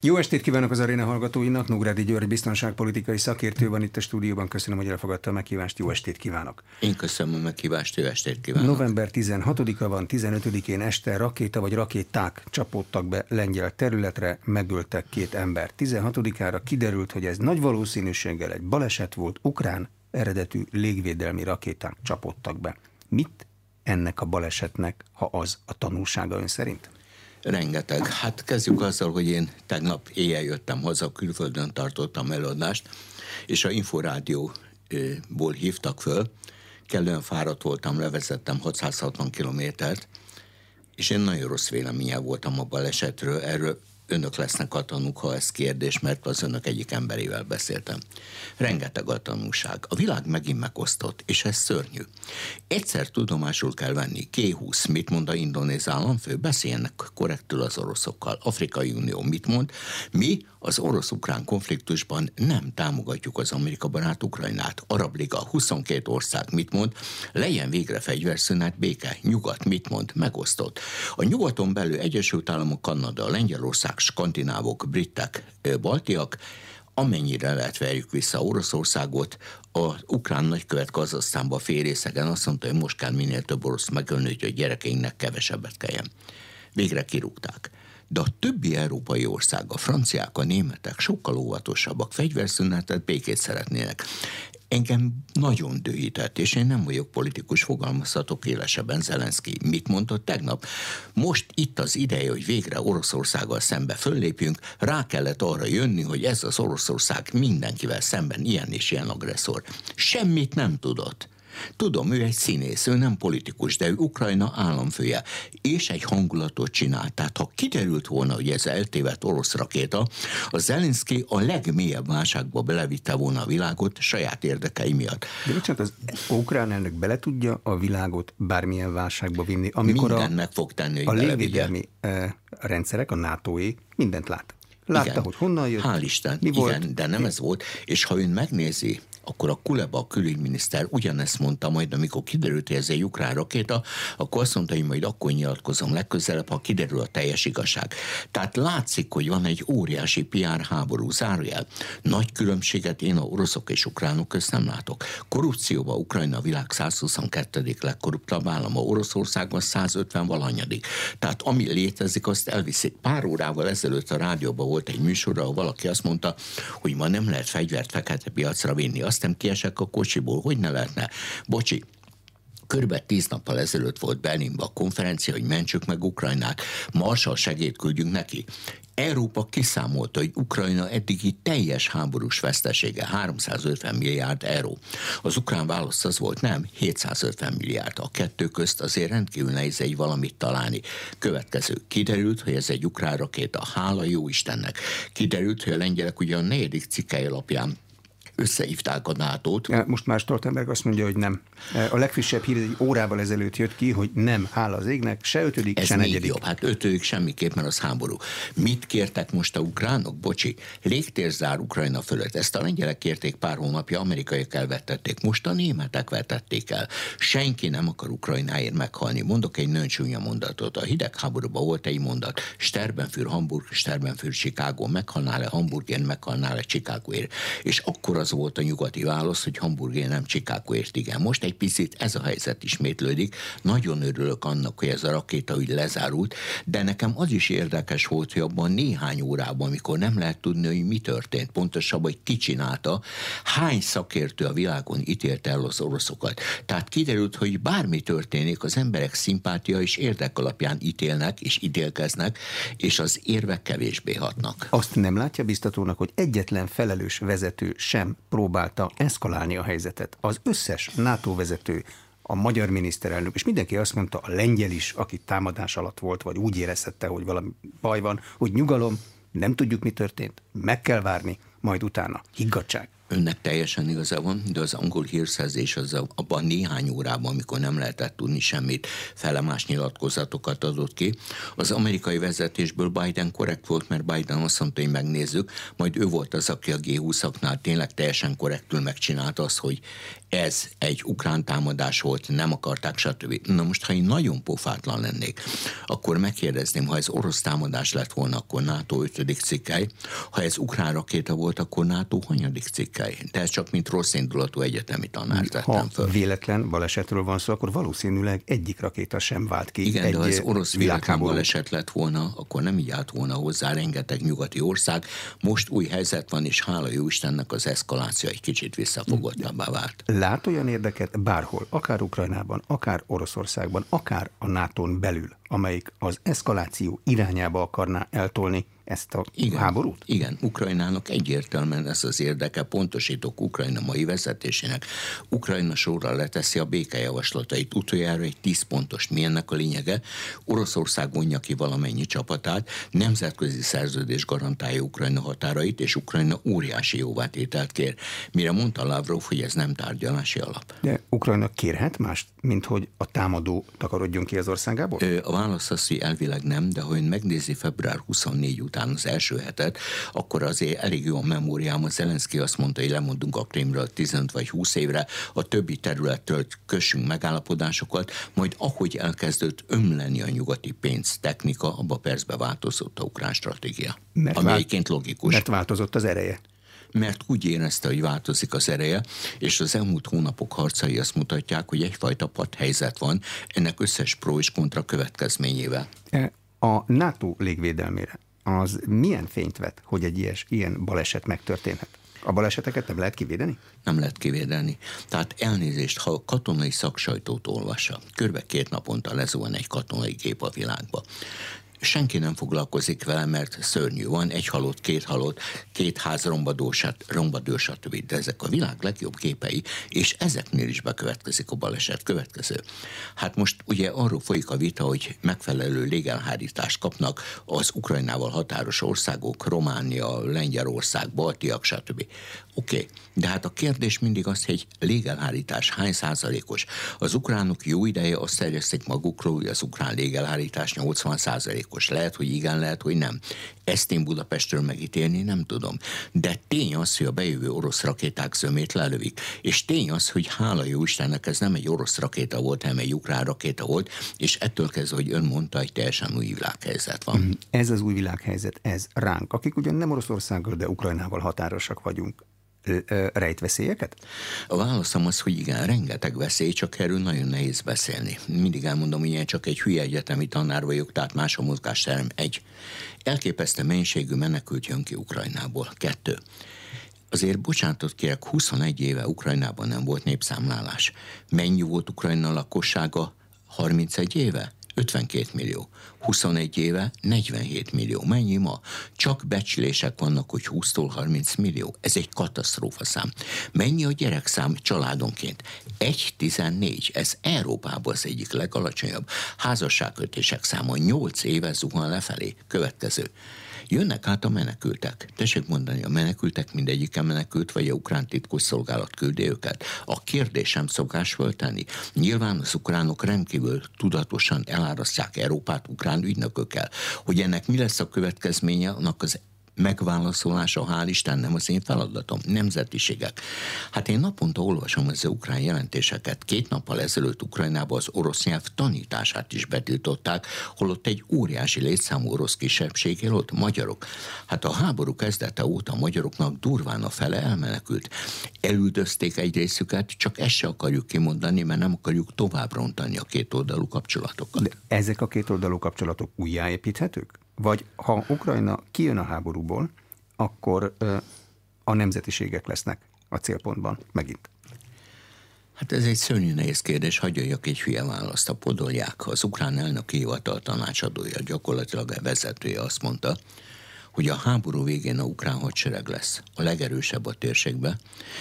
Jó estét kívánok az aréna hallgatóinak, Nógrádi György biztonságpolitikai szakértő van itt a stúdióban. Köszönöm, hogy elfogadta a meghívást. Jó estét kívánok! Én köszönöm a meghívást, jó estét kívánok! November 16-a van, 15-én este rakéta vagy rakéták csapódtak be lengyel területre, megöltek két ember. 16-ára kiderült, hogy ez nagy valószínűséggel egy baleset volt, ukrán eredetű légvédelmi rakéták csapódtak be. Mit ennek a balesetnek, ha az a tanulsága ön szerint? Rengeteg. Hát kezdjük azzal, hogy én tegnap éjjel jöttem haza, külföldön tartottam előadást, és a Inforádióból hívtak föl, kellően fáradt voltam, levezettem 660 kilométert, és én nagyon rossz véleménye voltam a balesetről, erről önök lesznek a tanúk, ha ez kérdés, mert az önök egyik emberével beszéltem. Rengeteg a tanúság. A világ megint megosztott, és ez szörnyű. Egyszer tudomásul kell venni, K20 mit mond a indonéz államfő, beszéljenek korrektül az oroszokkal. Afrikai Unió mit mond? Mi az orosz-ukrán konfliktusban nem támogatjuk az Amerika barát Ukrajnát. Arab Liga 22 ország mit mond? Legyen végre fegyverszünet, béke. Nyugat mit mond? Megosztott. A nyugaton belül Egyesült Államok, Kanada, Lengyelország, skandinávok, britek, baltiak, amennyire lehet verjük vissza Oroszországot, az ukrán nagykövet Kazasztánba férészegen azt mondta, hogy most kell minél több orosz megölni, hogy a gyerekeinknek kevesebbet kelljen. Végre kirúgták de a többi európai ország, a franciák, a németek sokkal óvatosabbak, fegyverszünetet, békét szeretnének. Engem nagyon dühített, és én nem vagyok politikus, fogalmazhatok élesebben Zelenszky. Mit mondott tegnap? Most itt az ideje, hogy végre Oroszországgal szembe föllépjünk, rá kellett arra jönni, hogy ez az Oroszország mindenkivel szemben ilyen és ilyen agresszor. Semmit nem tudott. Tudom, ő egy színész, ő nem politikus, de ő Ukrajna államfője, és egy hangulatot csinált. Tehát ha kiderült volna, hogy ez eltévedt orosz rakéta, a Zelenszky a legmélyebb válságba belevitte volna a világot saját érdekei miatt. De bocsánat, az ukrán elnök bele tudja a világot bármilyen válságba vinni, amikor Minden a, fog tenni, hogy a légvédelmi eh, rendszerek, a NATO-é mindent lát. Látta, igen. hogy honnan jött. Hál' Isten, mi igen, volt? de nem ez volt. És ha ön megnézi akkor a Kuleba a külügyminiszter ugyanezt mondta majd, amikor kiderült, hogy ez egy ukrán rakéta, akkor azt mondta, hogy majd akkor nyilatkozom legközelebb, ha kiderül a teljes igazság. Tehát látszik, hogy van egy óriási PR háború, zárójel. Nagy különbséget én a oroszok és ukránok közt nem látok. Korrupcióban Ukrajna a világ 122. legkorruptabb állama, Oroszországban 150 valanyadik. Tehát ami létezik, azt elviszik. Pár órával ezelőtt a rádióban volt egy műsor, ahol valaki azt mondta, hogy ma nem lehet fegyvert fekete piacra vinni. Azt aztán kiesek a kocsiból, hogy ne lehetne? Bocsi, Körülbelül tíz nappal ezelőtt volt Berlinben a konferencia, hogy mentsük meg Ukrajnát, Marshall segét küldjünk neki. Európa kiszámolta, hogy Ukrajna eddigi teljes háborús vesztesége 350 milliárd euró. Az ukrán válasz az volt, nem, 750 milliárd. A kettő közt azért rendkívül nehéz egy valamit találni. Következő, kiderült, hogy ez egy ukrán rakéta, hála jó Istennek. Kiderült, hogy a lengyelek ugye a negyedik cikkely alapján összehívták a nato Most már Stoltenberg azt mondja, hogy nem. A legfrissebb hír egy órával ezelőtt jött ki, hogy nem, hála az égnek, se ötödik, Ez se negyedik. jobb. Hát ötödik semmiképp, mert az háború. Mit kértek most a ukránok? Bocsi, légtérzár Ukrajna fölött. Ezt a lengyelek kérték pár hónapja, amerikaiak elvetették. Most a németek vetették el. Senki nem akar Ukrajnáért meghalni. Mondok egy nőncsúnya mondatot. A hidegháborúban volt egy mondat. Sterbenfür Hamburg, Sterbenfür Chicago. Meghalnál-e Hamburgért, meghalnál-e Chicagoért. És akkor az volt a nyugati válasz, hogy Hamburgért nem Chicagoért igen. Most egy picit ez a helyzet ismétlődik. Nagyon örülök annak, hogy ez a rakéta úgy lezárult, de nekem az is érdekes volt, hogy abban néhány órában, amikor nem lehet tudni, hogy mi történt, pontosabban, hogy ki csinálta, hány szakértő a világon ítélte el az oroszokat. Tehát kiderült, hogy bármi történik, az emberek szimpátia és érdek alapján ítélnek és ítélkeznek, és az érvek kevésbé hatnak. Azt nem látja biztatónak, hogy egyetlen felelős vezető sem próbálta eszkalálni a helyzetet. Az összes NATO vezető, a magyar miniszterelnök, és mindenki azt mondta, a lengyel is, aki támadás alatt volt, vagy úgy érezhette, hogy valami baj van, hogy nyugalom, nem tudjuk, mi történt, meg kell várni, majd utána higgadság. Önnek teljesen igaza van, de az angol hírszerzés az abban néhány órában, amikor nem lehetett tudni semmit, felemás nyilatkozatokat adott ki. Az amerikai vezetésből Biden korrekt volt, mert Biden azt mondta, hogy megnézzük, majd ő volt az, aki a G20-aknál tényleg teljesen korrektül megcsinálta azt, hogy ez egy ukrán támadás volt, nem akarták, stb. Na most, ha én nagyon pofátlan lennék, akkor megkérdezném, ha ez orosz támadás lett volna, akkor NATO 5. cikkely, ha ez ukrán rakéta volt, akkor NATO hanyadik cikkely. De ez csak mint rossz indulatú egyetemi tanár tettem föl. véletlen balesetről van szó, akkor valószínűleg egyik rakéta sem vált ki. Igen, egy de ha ez orosz véletlen baleset lett volna, akkor nem így állt volna hozzá rengeteg nyugati ország. Most új helyzet van, és hála jó Istennek az eszkaláció egy kicsit visszafogottabbá vált lát olyan érdeket bárhol, akár Ukrajnában, akár Oroszországban, akár a NATO-n belül, amelyik az eszkaláció irányába akarná eltolni ezt a igen, háborút? Igen, Ukrajnának egyértelműen ez az érdeke, pontosítok Ukrajna mai vezetésének. Ukrajna sorra leteszi a békejavaslatait, utoljára egy tíz pontos. Mi ennek a lényege? Oroszország vonja ki valamennyi csapatát, nemzetközi szerződés garantálja Ukrajna határait, és Ukrajna óriási jóvátételt kér. Mire mondta Lavrov, hogy ez nem tárgyalási alap. De Ukrajna kérhet mást, mint hogy a támadó takarodjon ki az országából? A válasz az, hogy elvileg nem, de ha ön megnézi február 24 után után az első hetet, akkor azért elég jó a memóriám, a Zelenszky azt mondta, hogy lemondunk a Krémről 15 vagy 20 évre, a többi területtől kössünk megállapodásokat, majd ahogy elkezdődött ömleni a nyugati pénz technika, abba percbe változott a ukrán stratégia. Mert ami egyébként logikus. Mert változott az ereje mert úgy érezte, hogy változik az ereje, és az elmúlt hónapok harcai azt mutatják, hogy egyfajta padhelyzet van ennek összes pro és kontra következményével. E, a NATO légvédelmére az milyen fényt vet, hogy egy ilyes, ilyen baleset megtörténhet? A baleseteket nem lehet kivédeni? Nem lehet kivédeni. Tehát elnézést, ha a katonai szaksajtót olvassa, körbe két naponta lezuhan egy katonai gép a világba senki nem foglalkozik vele, mert szörnyű van, egy halott, két halott, két ház rombadó, stb. De ezek a világ legjobb képei, és ezeknél is bekövetkezik a baleset következő. Hát most ugye arról folyik a vita, hogy megfelelő légelhárítást kapnak az Ukrajnával határos országok, Románia, Lengyelország, Baltiak, stb. Oké, okay. de hát a kérdés mindig az, hogy légelhárítás hány százalékos. Az ukránok jó ideje azt terjesztik magukról, hogy az ukrán légelhárítás 80 százalékos. Lehet, hogy igen, lehet, hogy nem. Ezt én Budapestről megítélni nem tudom. De tény az, hogy a bejövő orosz rakéták zömét lelövik. És tény az, hogy hála jó Istennek ez nem egy orosz rakéta volt, hanem egy ukrán rakéta volt, és ettől kezdve, hogy ön mondta, egy teljesen új világhelyzet van. Mhm. Ez az új világhelyzet, ez ránk, akik ugyan nem Oroszországgal, de Ukrajnával határosak vagyunk rejt? A válaszom az, hogy igen, rengeteg veszély, csak erről nagyon nehéz beszélni. Mindig elmondom, hogy én csak egy hülye egyetemi tanár vagyok, tehát más a mozgásterem. Egy. Elképesztő mennyiségű menekült jön ki Ukrajnából. Kettő. Azért bocsánatot kérek, 21 éve Ukrajnában nem volt népszámlálás. Mennyi volt Ukrajna lakossága 31 éve? 52 millió. 21 éve 47 millió. Mennyi ma? Csak becslések vannak, hogy 20-tól 30 millió. Ez egy katasztrófa szám. Mennyi a gyerekszám családonként? 1,14. Ez Európában az egyik legalacsonyabb. Házasságkötések száma 8 éve zuhan lefelé. Következő. Jönnek át a menekültek. Tessék mondani, a menekültek mindegyike menekült, vagy a ukrán titkosszolgálat küldi őket? A kérdésem szokás föltenni. Nyilván az ukránok rendkívül tudatosan elárasztják Európát ukrán ügynökökkel. Hogy ennek mi lesz a következménye, annak az megválaszolása, hál' Isten, nem az én feladatom, nemzetiségek. Hát én naponta olvasom az ukrán jelentéseket. Két nappal ezelőtt Ukrajnában az orosz nyelv tanítását is betiltották, holott egy óriási létszámú orosz kisebbség él ott, magyarok. Hát a háború kezdete óta magyaroknak durván a fele elmenekült. Elüldözték egy részüket, csak ezt se akarjuk kimondani, mert nem akarjuk tovább rontani a két oldalú kapcsolatokat. De ezek a két oldalú kapcsolatok újjáépíthetők? Vagy ha Ukrajna kijön a háborúból, akkor a nemzetiségek lesznek a célpontban megint. Hát ez egy szörnyű nehéz kérdés, hagyjak egy hülye választ. A Podolják, az ukrán elnök hivatal tanácsadója, gyakorlatilag a vezetője azt mondta, hogy a háború végén a ukrán hadsereg lesz a legerősebb a térségbe,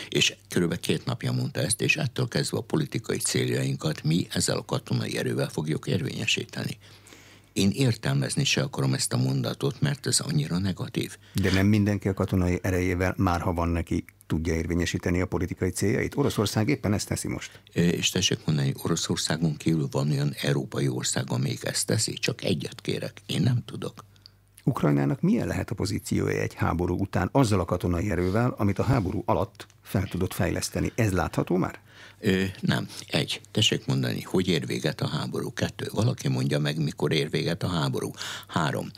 és körülbelül két napja mondta ezt, és ettől kezdve a politikai céljainkat mi ezzel a katonai erővel fogjuk érvényesíteni. Én értelmezni se akarom ezt a mondatot, mert ez annyira negatív. De nem mindenki a katonai erejével, már ha van neki, tudja érvényesíteni a politikai céljait? Oroszország éppen ezt teszi most. És tessék mondani, Oroszországon kívül van olyan európai ország, amelyik ezt teszi? Csak egyet kérek, én nem tudok. Ukrajnának milyen lehet a pozíciója egy háború után azzal a katonai erővel, amit a háború alatt fel tudott fejleszteni? Ez látható már? Ö, nem. Egy. Tessék mondani, hogy ér véget a háború. Kettő. Valaki mondja meg, mikor ér véget a háború. Három.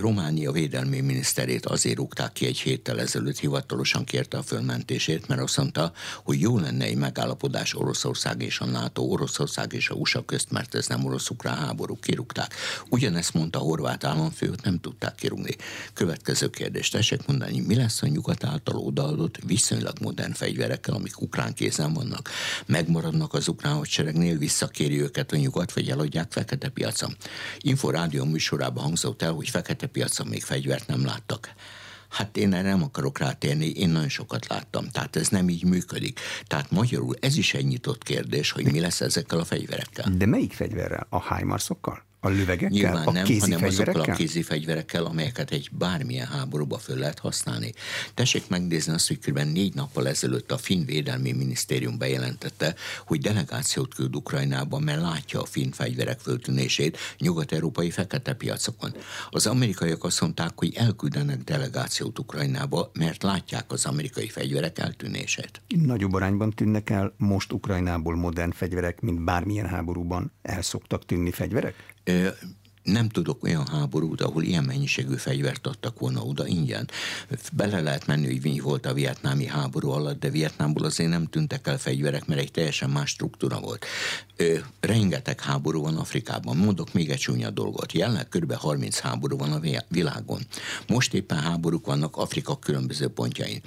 Románia védelmi miniszterét azért rúgták ki egy héttel ezelőtt, hivatalosan kérte a fölmentését, mert azt mondta, hogy jó lenne egy megállapodás Oroszország és a NATO, Oroszország és a USA közt, mert ez nem orosz-ukrán háború, kirúgták. Ugyanezt mondta a horvát államfő, nem tudták kirúgni. Következő kérdés, tessék mondani, mi lesz a nyugat által odaadott viszonylag modern fegyverekkel, amik ukrán kézen vannak? Megmaradnak az ukrán hadseregnél, visszakéri őket a nyugat, vagy eladják fekete piacon? Inforádió műsorában hangzott el, hogy fekete piacon még fegyvert nem láttak. Hát én erre nem akarok rátérni, én nagyon sokat láttam, tehát ez nem így működik. Tehát magyarul ez is egy nyitott kérdés, hogy mi lesz ezekkel a fegyverekkel. De melyik fegyverrel? A HIMARS-okkal? A lövegekkel? Nyilván a nem, hanem azokkal a kézi fegyverekkel, amelyeket egy bármilyen háborúba föl lehet használni. Tessék megnézni azt, hogy kb. négy nappal ezelőtt a Finn Védelmi Minisztérium bejelentette, hogy delegációt küld Ukrajnába, mert látja a finn fegyverek föltűnését nyugat-európai fekete piacokon. Az amerikaiak azt mondták, hogy elküldenek delegációt Ukrajnába, mert látják az amerikai fegyverek eltűnését. Nagyobb arányban tűnnek el most Ukrajnából modern fegyverek, mint bármilyen háborúban el szoktak tűnni fegyverek? Nem tudok olyan háborút, ahol ilyen mennyiségű fegyvert adtak volna oda ingyen. Bele lehet menni, hogy mi volt a vietnámi háború alatt, de Vietnámból azért nem tűntek el fegyverek, mert egy teljesen más struktúra volt. Ö, rengeteg háború van Afrikában. Mondok még egy csúnya dolgot. Jelenleg kb. 30 háború van a világon. Most éppen háborúk vannak Afrika különböző pontjain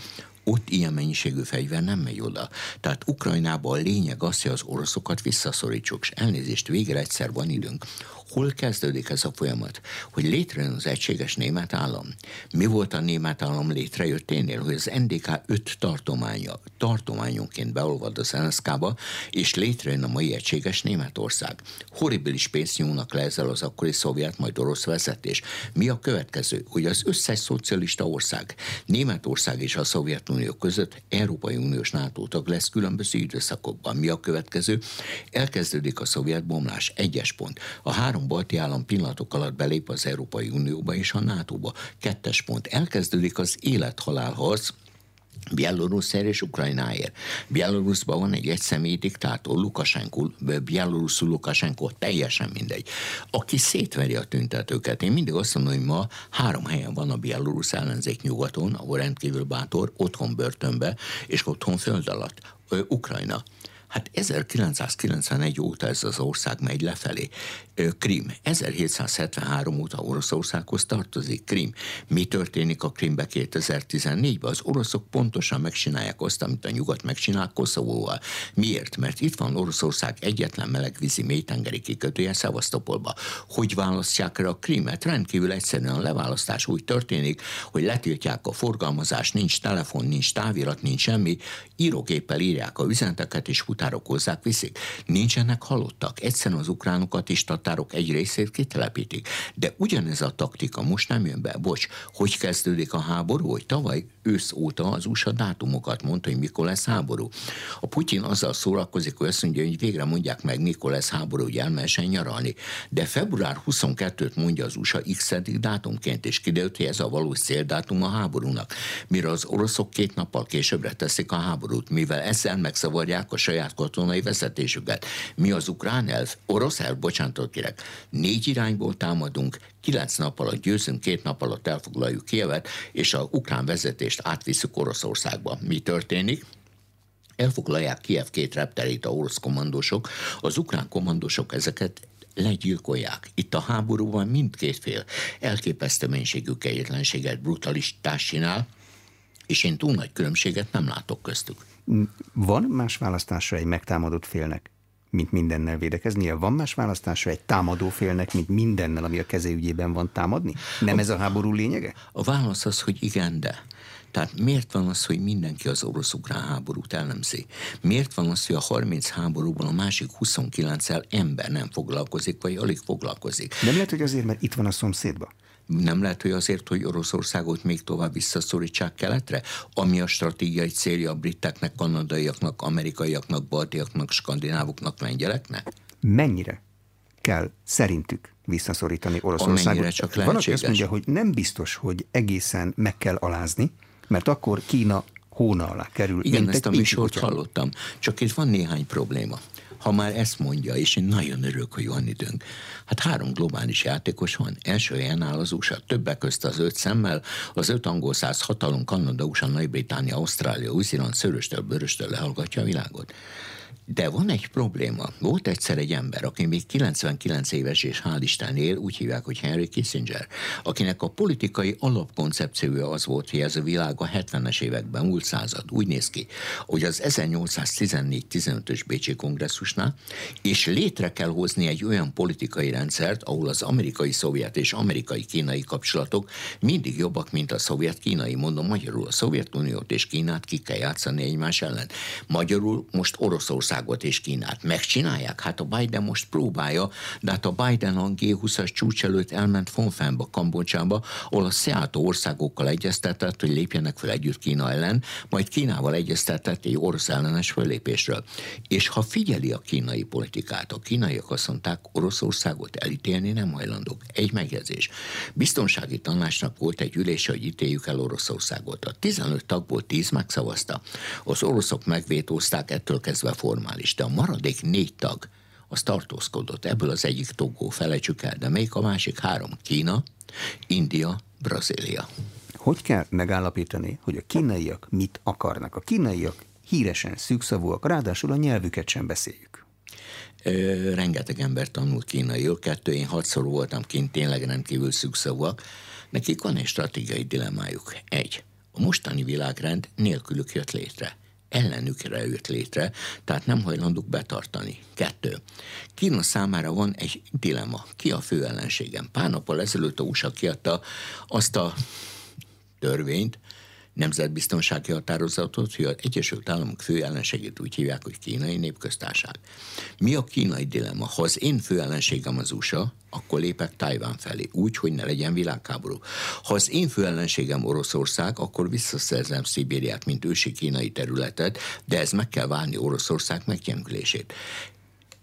ott ilyen mennyiségű fegyver nem megy oda. Tehát Ukrajnában a lényeg az, hogy az oroszokat visszaszorítsuk, és elnézést, végre egyszer van időnk. Hol kezdődik ez a folyamat? Hogy létrejön az egységes német állam. Mi volt a német állam létrejötténél, hogy az NDK öt tartománya, tartományonként beolvad az NSZK-ba, és létrejön a mai egységes Németország. Horribilis pénzt nyúlnak le ezzel az akkori szovjet, majd orosz vezetés. Mi a következő? Hogy az összes szocialista ország, Németország és a Szovjetunió között Európai Uniós NATO tag lesz különböző időszakokban. Mi a következő? Elkezdődik a szovjet bomlás. Egyes pont. A három három balti állam pillanatok alatt belép az Európai Unióba és a NATO-ba. Kettes pont. Elkezdődik az élet-halálharc, Bielorusszért és Ukrajnáért. Bieloruszban van egy egyszemély diktátor, Lukasenko, Bieloruszú Lukasenko, teljesen mindegy, aki szétveri a tüntetőket. Én mindig azt mondom, hogy ma három helyen van a Bielorusz ellenzék nyugaton, ahol rendkívül bátor, otthon börtönbe, és otthon föld alatt. Ukrajna. Hát 1991 óta ez az ország megy lefelé. Krim. 1773 óta Oroszországhoz tartozik Krim. Mi történik a Krimbe 2014-ben? Az oroszok pontosan megcsinálják azt, amit a nyugat megcsinál Koszovóval. Miért? Mert itt van Oroszország egyetlen melegvízi mélytengeri kikötője Szevasztopolba. Hogy választják el a Krimet? Rendkívül egyszerűen a leválasztás úgy történik, hogy letiltják a forgalmazást, nincs telefon, nincs távirat, nincs semmi, írógéppel írják a üzeneteket, és futárok hozzák, viszik. Nincsenek halottak. Egyszerűen az ukránokat is tatárok egy részét kitelepítik. De ugyanez a taktika most nem jön be. Bocs, hogy kezdődik a háború? Hogy tavaly ősz óta az USA dátumokat mondta, hogy mikor lesz háború. A Putyin azzal szórakozik, hogy azt mondja, hogy végre mondják meg, mikor lesz háború, hogy elmehessen nyaralni. De február 22-t mondja az USA x dátumként, és kiderült, hogy ez a valós céldátum a háborúnak. Mire az oroszok két nappal későbbre teszik a háborút, mivel ezzel megszavarják a saját katonai vezetésüket. Mi az ukrán elf? Orosz elf? Bocsánatot kérek. Négy irányból támadunk, kilenc nap alatt győzünk, két nap alatt elfoglaljuk Kievet, és a ukrán vezetést átviszük Oroszországba. Mi történik? elfoglalják Kiev két repterét a orosz kommandósok, az ukrán kommandósok ezeket legyilkolják. Itt a háborúban mindkét fél elképesztő mennyiségű kegyetlenséget, brutalitást csinál, és én túl nagy különbséget nem látok köztük. Van más választásra egy megtámadott félnek, mint mindennel védekeznie? Van más választásra egy támadó félnek, mint mindennel, ami a kezéügyében van támadni? Nem ez a háború lényege? A válasz az, hogy igen, de. Tehát miért van az, hogy mindenki az orosz-ukrán háborút elemzi? Miért van az, hogy a 30 háborúban a másik 29-el ember nem foglalkozik, vagy alig foglalkozik? Nem lehet, hogy azért, mert itt van a szomszédban? nem lehet, hogy azért, hogy Oroszországot még tovább visszaszorítsák keletre, ami a stratégiai célja a briteknek, kanadaiaknak, amerikaiaknak, baltiaknak, skandinávoknak, lengyeleknek? Mennyire kell szerintük visszaszorítani Oroszországot? Amennyire csak lehetséges. Van, aki azt mondja, hogy nem biztos, hogy egészen meg kell alázni, mert akkor Kína hóna alá kerül. Igen, ezt a műsort hallottam. Csak itt van néhány probléma ha már ezt mondja, és én nagyon örülök, hogy van időnk. Hát három globális játékos van. Első helyen áll az USA, többek közt az öt szemmel, az öt angol száz hatalom, Kanada, USA, Nagy-Britannia, Ausztrália, Új-Zéland szöröstől, bőröstől lehallgatja a világot. De van egy probléma. Volt egyszer egy ember, aki még 99 éves és hál' Isten él, úgy hívják, hogy Henry Kissinger, akinek a politikai alapkoncepciója az volt, hogy ez a világ a 70-es években, múlt század úgy néz ki, hogy az 1814-15-ös Bécsi kongresszusnál, és létre kell hozni egy olyan politikai rendszert, ahol az amerikai-szovjet és amerikai-kínai kapcsolatok mindig jobbak, mint a szovjet-kínai. Mondom magyarul, a Szovjetuniót és Kínát ki kell játszani egymás ellen. Magyarul most Oroszország Oroszországot és Kínát megcsinálják? Hát a Biden most próbálja, de hát a Biden a G20-as csúcs előtt elment Fonfenba, Kambodzsába, ahol a SZEATO országokkal egyeztetett, hogy lépjenek fel együtt Kína ellen, majd Kínával egyeztetett egy orosz ellenes fölépésről. És ha figyeli a kínai politikát, a kínaiak azt mondták, Oroszországot elítélni nem hajlandók. Egy megjegyzés. Biztonsági tanácsnak volt egy ülése, hogy ítéljük el Oroszországot. A 15 tagból 10 megszavazta. Az oroszok megvétózták, ettől kezdve form normális, de a maradék négy tag az tartózkodott. Ebből az egyik Togó, felejtsük el, de még a másik három Kína, India, Brazília. Hogy kell megállapítani, hogy a kínaiak mit akarnak? A kínaiak híresen szűkszavúak, ráadásul a nyelvüket sem beszéljük. Ö, rengeteg ember tanult kínaiul, kettő, én hatszor voltam kint, tényleg rendkívül szűkszavúak. Nekik van egy stratégiai dilemmájuk. Egy, a mostani világrend nélkülük jött létre ellenükre jött létre, tehát nem hajlandók betartani. Kettő. Kína számára van egy dilemma. Ki a fő ellenségem? Pár nappal ezelőtt a USA kiadta azt a törvényt, nemzetbiztonsági határozatot, hogy az Egyesült Államok fő ellenségét úgy hívják, hogy kínai népköztárság. Mi a kínai dilemma? Ha az én fő ellenségem az USA, akkor lépek Tajván felé, úgy, hogy ne legyen világháború. Ha az én fő ellenségem Oroszország, akkor visszaszerzem Szibériát, mint ősi kínai területet, de ez meg kell válni Oroszország meggyengülését.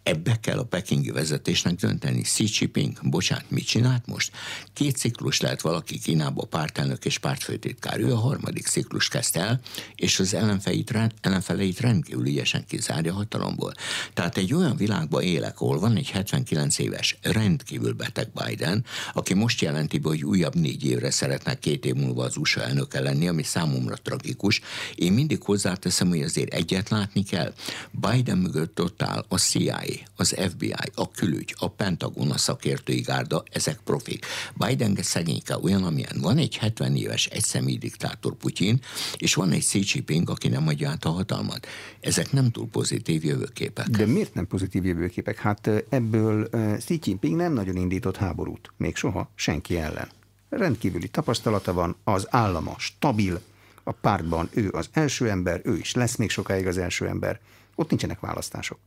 Ebbe kell a pekingi vezetésnek dönteni. Xi Jinping, bocsánat, mit csinált most? Két ciklus lehet valaki Kínába pártelnök és pártfőtitkár. Ő a harmadik ciklus kezdte el, és az ellenfeleit, ellenfeleit rendkívül ügyesen kizárja hatalomból. Tehát egy olyan világban élek, ahol van egy 79 éves, rendkívül beteg Biden, aki most jelenti be, hogy újabb négy évre szeretne két év múlva az USA elnöke lenni, ami számomra tragikus. Én mindig hozzáteszem, hogy azért egyet látni kell. Biden mögött ott áll a CIA, az FBI, a külügy, a Pentagon, a szakértői gárda, ezek profik. Biden szegényke olyan, amilyen van egy 70 éves egyszemélyi diktátor Putyin, és van egy Xi Jinping, aki nem adja át a hatalmat. Ezek nem túl pozitív jövőképek. De miért nem pozitív jövőképek? Hát ebből Xi Jinping nem nagyon indított háborút. Még soha senki ellen. Rendkívüli tapasztalata van, az állama stabil, a pártban ő az első ember, ő is lesz még sokáig az első ember. Ott nincsenek választások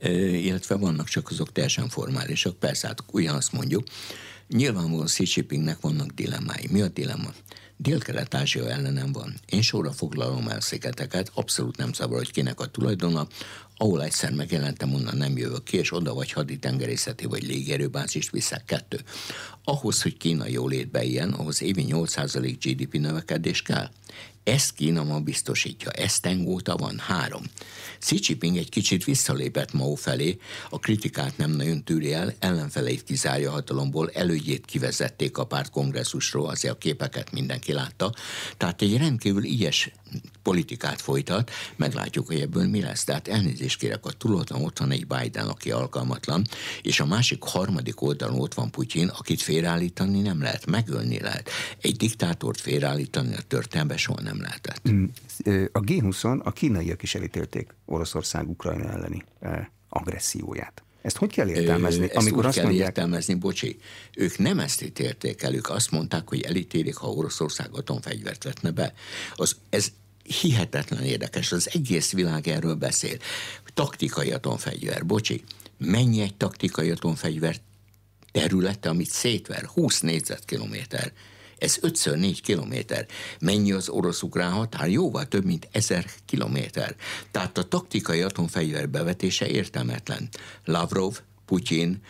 illetve vannak csak azok teljesen formálisak. Persze, hát ugyanazt mondjuk. Nyilvánvalóan Xi Jinpingnek vannak dilemmái. Mi a dilemma? Dél-Kelet-Ázsia ellenem van. Én sorra foglalom el szigeteket, abszolút nem szabad, hogy kinek a tulajdona, ahol egyszer megjelentem, onnan nem jövök ki, és oda vagy haditengerészeti vagy légierőbázist viszek. Kettő. Ahhoz, hogy Kína jólétbe ilyen, ahhoz évi 8% GDP növekedés kell. Ezt Kína ma biztosítja, ezt tengóta van három. Xi Jinping egy kicsit visszalépett Mao felé, a kritikát nem nagyon tűri el, ellenfeleit kizárja hatalomból, elődjét kivezették a párt kongresszusról, azért a képeket mindenki látta. Tehát egy rendkívül ilyes politikát folytat, meglátjuk, hogy ebből mi lesz. Tehát elnézést kérek, a túloltan ott van egy Biden, aki alkalmatlan, és a másik harmadik oldalon ott van Putyin, akit félreállítani nem lehet, megölni lehet. Egy diktátort félreállítani a történelme soha nem lehetett. Mm, a G20-on a kínaiak is elítélték Oroszország Ukrajna elleni agresszióját. Ezt hogy kell értelmezni? Ezt amikor úgy azt kell mondják... értelmezni, bocsi, ők nem ezt ítélték el, ők azt mondták, hogy elítélik, ha Oroszország atomfegyvert vetne be. Az, ez hihetetlen érdekes, az egész világ erről beszél. Taktikai atomfegyver, bocsi, mennyi egy taktikai atomfegyver területe, amit szétver, 20 négyzetkilométer. Ez 5 4 kilométer. Mennyi az orosz-ukrán határ? Jóval több, mint 1000 kilométer. Tehát a taktikai atomfegyver bevetése értelmetlen. Lavrov, Putyin,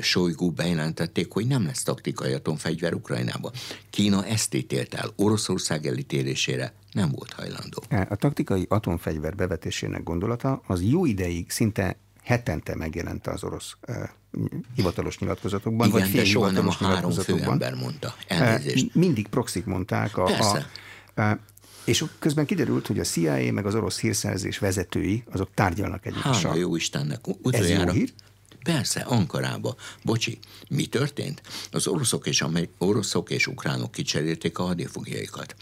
Sojgu bejelentették, hogy nem lesz taktikai atomfegyver Ukrajnába. Kína ezt ítélt el. Oroszország elítélésére nem volt hajlandó. A taktikai atomfegyver bevetésének gondolata az jó ideig szinte hetente megjelent az orosz uh, hivatalos nyilatkozatokban, Igen, vagy fél soha nem a három főember mondta. Elnézést. Mindig proxik mondták. A, Persze. A, a, és közben kiderült, hogy a CIA meg az orosz hírszerzés vezetői, azok tárgyalnak egymással. Hála jó Istennek. Utoljára, Ez jó hír? Persze, Ankarába. Bocsi, mi történt? Az oroszok és, oroszok és ukránok kicserélték a hadifogjaikat.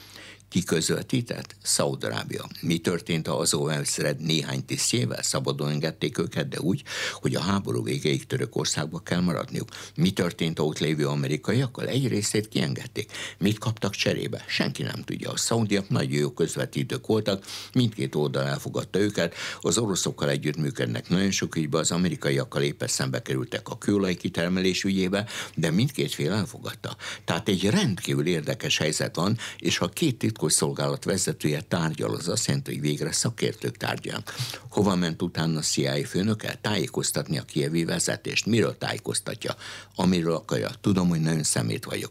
Ki közvetített? Szaudarábia. Mi történt az OMSZ néhány tisztjével? Szabadon engedték őket, de úgy, hogy a háború végéig Törökországba kell maradniuk. Mi történt a ott lévő amerikaiakkal? Egy részét kiengedték. Mit kaptak cserébe? Senki nem tudja. A szaudiak nagy jó közvetítők voltak, mindkét oldal elfogadta őket, az oroszokkal együtt működnek nagyon sok ügyben, az amerikaiakkal éppen szembe kerültek a kőolaj kitermelés ügyébe, de mindkét fél elfogadta. Tehát egy rendkívül érdekes helyzet van, és ha két titkos szolgálat vezetője tárgyal, az azt jelenti, hogy végre szakértők tárgyalnak. Hova ment utána a CIA főnöke? Tájékoztatni a kievi vezetést. Miről tájékoztatja? Amiről akarja. Tudom, hogy nagyon szemét vagyok.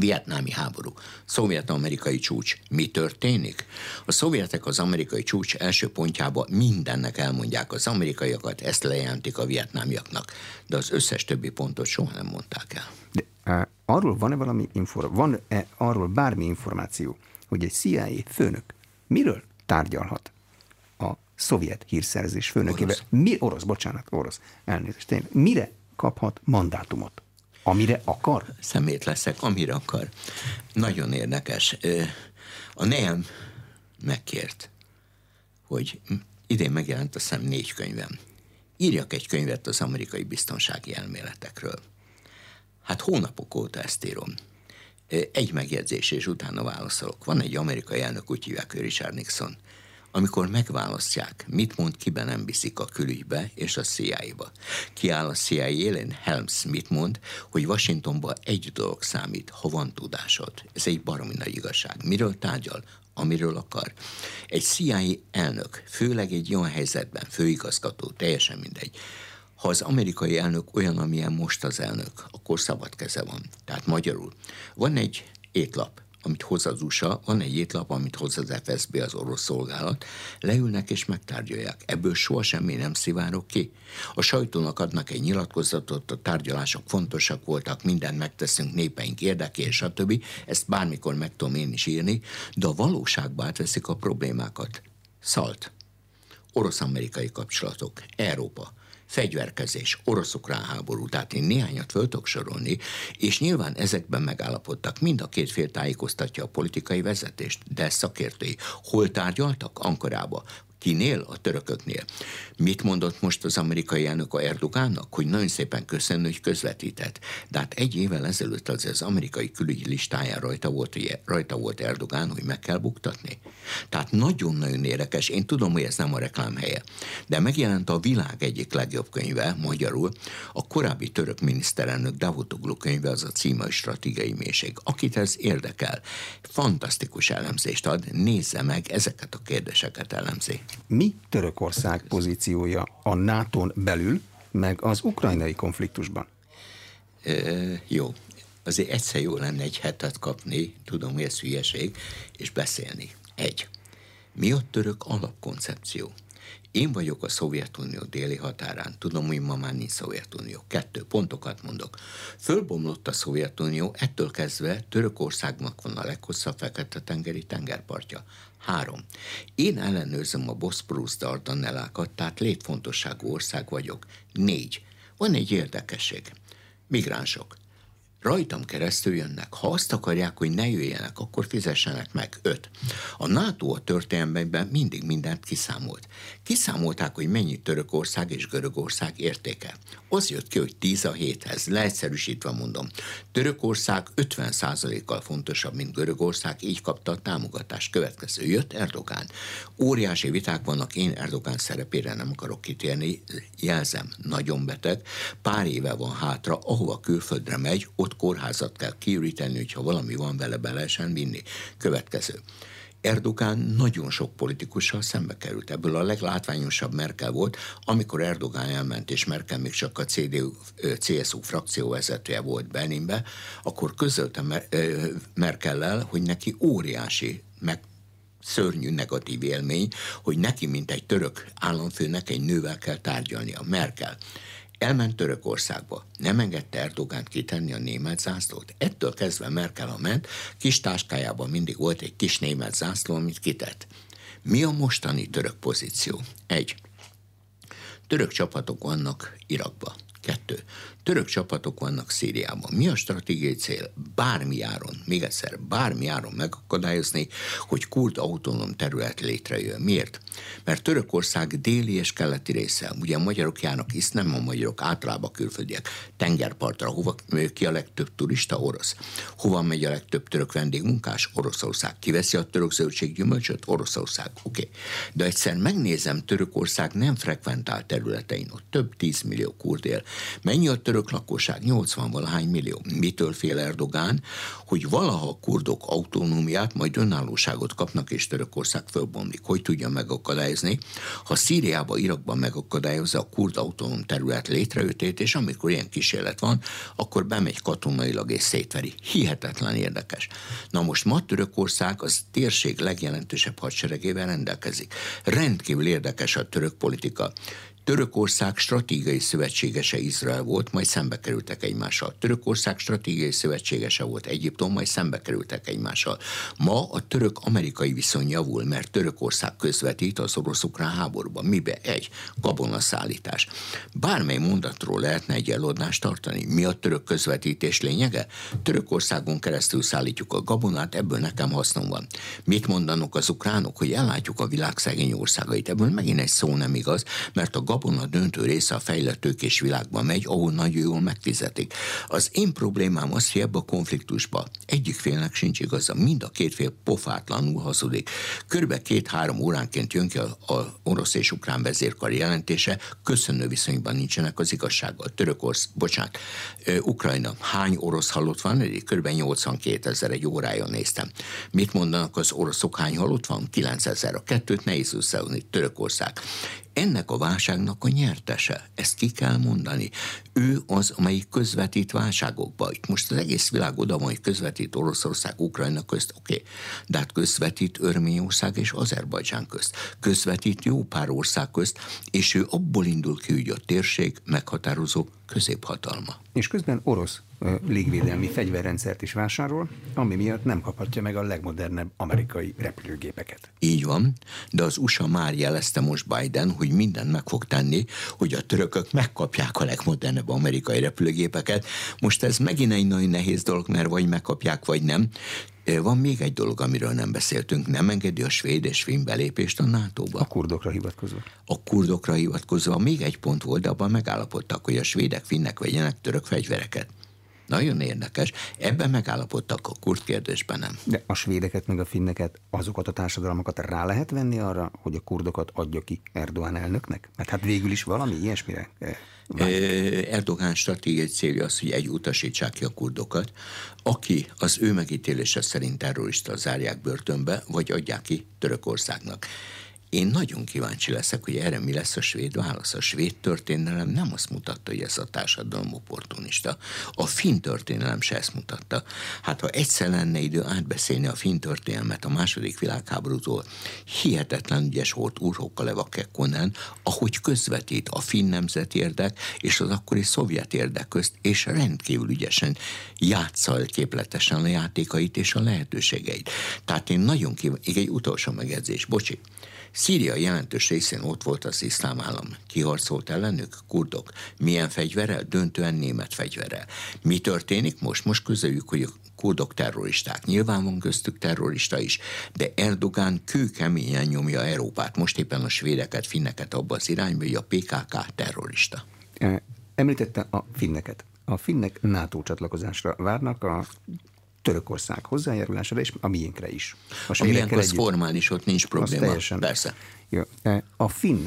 Vietnámi háború, szovjet-amerikai csúcs. Mi történik? A szovjetek az amerikai csúcs első pontjába mindennek elmondják az amerikaiakat, ezt lejelentik a vietnámiaknak, de az összes többi pontot soha nem mondták el. De, uh, arról van-e valami információ, van-e arról bármi információ, hogy egy CIA főnök miről tárgyalhat a szovjet hírszerzés főnökével? Orosz. Mi, orosz, bocsánat, orosz, elnézést, tényleg. Mire kaphat mandátumot? Amire akar? Szemét leszek, amire akar. Nagyon érdekes. A nejem megkért, hogy idén megjelent a szem négy könyvem. Írjak egy könyvet az amerikai biztonsági elméletekről. Hát hónapok óta ezt írom. Egy megjegyzés, és utána válaszolok. Van egy amerikai elnök, úgy hívják, Richard Nixon. Amikor megválasztják, mit mond, kiben nem viszik a külügybe és a CIA-ba. Kiáll a CIA élén, Helms mit mond, hogy Washingtonban egy dolog számít, ha van tudásod. Ez egy baromi nagy igazság. Miről tárgyal? amiről akar. Egy CIA elnök, főleg egy olyan helyzetben, főigazgató, teljesen mindegy, ha az amerikai elnök olyan, amilyen most az elnök, akkor szabad keze van. Tehát magyarul. Van egy étlap, amit hoz az USA, van egy étlap, amit hoz az FSB, az orosz szolgálat, leülnek és megtárgyalják. Ebből soha semmi nem szivárok ki. A sajtónak adnak egy nyilatkozatot, a tárgyalások fontosak voltak, mindent megteszünk népeink érdekén, stb. Ezt bármikor meg tudom én is írni, de a valóságba átveszik a problémákat. Szalt. Orosz-amerikai kapcsolatok, Európa, fegyverkezés, orosz-ukrán háború, tehát én néhányat föl tudok sorolni, és nyilván ezekben megállapodtak. Mind a két fél tájékoztatja a politikai vezetést, de szakértői hol tárgyaltak? Ankarába. Kinél? A törököknél. Mit mondott most az amerikai elnök a Erdogánnak? Hogy nagyon szépen köszönő, hogy közvetített. De hát egy évvel ezelőtt az, az amerikai külügyi listáján rajta volt, rajta volt Erdogán, hogy meg kell buktatni. Tehát nagyon-nagyon érdekes. Én tudom, hogy ez nem a reklám helye. De megjelent a világ egyik legjobb könyve, magyarul, a korábbi török miniszterelnök Davutoglu könyve, az a címa stratégiai mélység. Akit ez érdekel, fantasztikus elemzést ad, nézze meg, ezeket a kérdéseket elemzi. Mi Törökország pozíciója a nato belül, meg az ukrajnai konfliktusban? E, jó. Azért egyszer jó lenne egy hetet kapni, tudom, hogy ez hülyeség, és beszélni. Egy. Mi a török alapkoncepció? Én vagyok a Szovjetunió déli határán. Tudom, hogy ma már nincs Szovjetunió. Kettő pontokat mondok. Fölbomlott a Szovjetunió, ettől kezdve Törökországnak van a leghosszabb fekete-tengeri tengerpartja. Három. Én ellenőrzöm a Boszporusz Dardanellákat, tehát létfontosságú ország vagyok. Négy. Van egy érdekesség. Migránsok. rajtam keresztül jönnek. Ha azt akarják, hogy ne jöjjenek, akkor fizessenek meg. Öt. A NATO a történelemben mindig mindent kiszámolt. Kiszámolták, hogy mennyi Törökország és Görögország értéke. Az jött ki, hogy 10 a 7-hez, leegyszerűsítve mondom. Törökország 50%-kal fontosabb, mint Görögország, így kapta a támogatást. Következő jött Erdogán. Óriási viták vannak, én Erdogán szerepére nem akarok kitérni, jelzem, nagyon beteg. Pár éve van hátra, ahova külföldre megy, ott kórházat kell kiüríteni, hogyha valami van vele, be vinni. Következő. Erdogán nagyon sok politikussal szembe került. Ebből a leglátványosabb Merkel volt, amikor Erdogán elment, és Merkel még csak a CDU, CSU frakció vezetője volt Berlinbe, akkor közölte Merkellel, hogy neki óriási meg szörnyű negatív élmény, hogy neki, mint egy török államfőnek egy nővel kell tárgyalnia. Merkel elment Törökországba, nem engedte Erdogánt kitenni a német zászlót. Ettől kezdve Merkel, ha ment, kis táskájában mindig volt egy kis német zászló, amit kitett. Mi a mostani török pozíció? Egy. Török csapatok vannak Irakba. Kettő. Török csapatok vannak Szíriában. Mi a stratégiai cél? Bármi áron, még egyszer, bármi áron megakadályozni, hogy kurd autonóm terület létrejön. Miért? Mert Törökország déli és keleti része, ugye a magyarok járnak, hisz nem a magyarok, általában külföldiek, tengerpartra, hova ki a legtöbb turista? Orosz. Hova megy a legtöbb török vendégmunkás? Oroszország. Kiveszi a török zöldséggyümölcsöt? Oroszország. Oké. Okay. De egyszer megnézem, Törökország nem frekventált területein, ott több tízmillió kurd él. Mennyi a török lakosság? 80 valahány millió. Mitől fél Erdogán? Hogy valaha a kurdok autonómiát, majd önállóságot kapnak, és Törökország fölbomlik. Hogy tudja megakadályozni? Ha Szíriába, Irakban megakadályozza a kurd autonóm terület létrejöttét, és amikor ilyen kísérlet van, akkor bemegy katonailag és szétveri. Hihetetlen érdekes. Na most ma Törökország az térség legjelentősebb hadseregével rendelkezik. Rendkívül érdekes a török politika. Törökország stratégiai szövetségese Izrael volt, majd szembe kerültek egymással. Törökország stratégiai szövetségese volt Egyiptom, majd szembe kerültek egymással. Ma a török-amerikai viszony javul, mert Törökország közvetít az orosz-ukrán háborúban. Mibe? Egy, gabonaszállítás. Bármely mondatról lehetne egy eladást tartani. Mi a török közvetítés lényege? Törökországon keresztül szállítjuk a gabonát, ebből nekem hasznom van. Mit mondanak az ukránok, hogy ellátjuk a világ szegény országait? Ebből megint egy szó nem igaz, mert a gabona döntő része a fejlett és világban megy, ahol nagyon jól megfizetik. Az én problémám az, hogy ebbe a konfliktusba egyik félnek sincs igaza, mind a két fél pofátlanul hazudik. Körbe két-három óránként jön ki a, a orosz és ukrán vezérkari jelentése, köszönő viszonyban nincsenek az igazsággal. Törökorsz, bocsánat, Ukrajna, hány orosz halott van? Kb. 82 ezer egy órája néztem. Mit mondanak az oroszok, hány halott van? 9 ezer. A kettőt nehéz összehozni. Törökország ennek a válságnak a nyertese. Ezt ki kell mondani. Ő az, amelyik közvetít válságokba. Itt most az egész világ oda van, hogy közvetít Oroszország, Ukrajna közt, oké, okay. de hát közvetít Örményország és Azerbajdzsán közt. Közvetít jó pár ország közt, és ő abból indul ki, hogy a térség meghatározó középhatalma. És közben orosz légvédelmi fegyverrendszert is vásárol, ami miatt nem kaphatja meg a legmodernebb amerikai repülőgépeket. Így van, de az USA már jelezte most Biden, hogy mindent meg fog tenni, hogy a törökök megkapják a legmodernebb amerikai repülőgépeket. Most ez megint egy nagyon nehéz dolog, mert vagy megkapják, vagy nem. Van még egy dolog, amiről nem beszéltünk, nem engedi a svéd és finn belépést a NATO-ba. A kurdokra hivatkozva. A kurdokra hivatkozva még egy pont volt, de abban megállapodtak, hogy a svédek, finnek vegyenek török fegyvereket. Nagyon érdekes. Ebben megállapodtak a kurd kérdésben nem. De a svédeket meg a finneket, azokat a társadalmakat rá lehet venni arra, hogy a kurdokat adja ki Erdoğan elnöknek? Mert hát végül is valami ilyesmire Erdogán stratégiai célja az, hogy egy utasítsák ki a kurdokat, aki az ő megítélése szerint terrorista zárják börtönbe, vagy adják ki Törökországnak. Én nagyon kíváncsi leszek, hogy erre mi lesz a svéd válasz. A svéd történelem nem azt mutatta, hogy ez a társadalom opportunista. A finn történelem se ezt mutatta. Hát ha egyszer lenne idő átbeszélni a finn történelmet a második világháborútól, hihetetlen ügyes volt Urho Kaleva Kekkonen, ahogy közvetít a finn nemzeti érdek és az akkori szovjet érdek közt, és rendkívül ügyesen játszal képletesen a játékait és a lehetőségeit. Tehát én nagyon kíváncsi, egy utolsó megjegyzés, bocsi, Szíria jelentős részén ott volt az iszlám állam. Kiharcolt ellenük? Kurdok. Milyen fegyverrel? Döntően német fegyverrel. Mi történik most? Most közöljük, hogy a kurdok terroristák. Nyilván van köztük terrorista is, de Erdogán kőkeményen nyomja Európát. Most éppen a svédeket, finneket abba az irányba, hogy a PKK terrorista. E, említette a finneket. A finnek NATO csatlakozásra várnak, a Törökország hozzájárulására, és a miénkre is. A, a miénk az formális, ott nincs probléma. Teljesen. Persze. Jó. E, a finn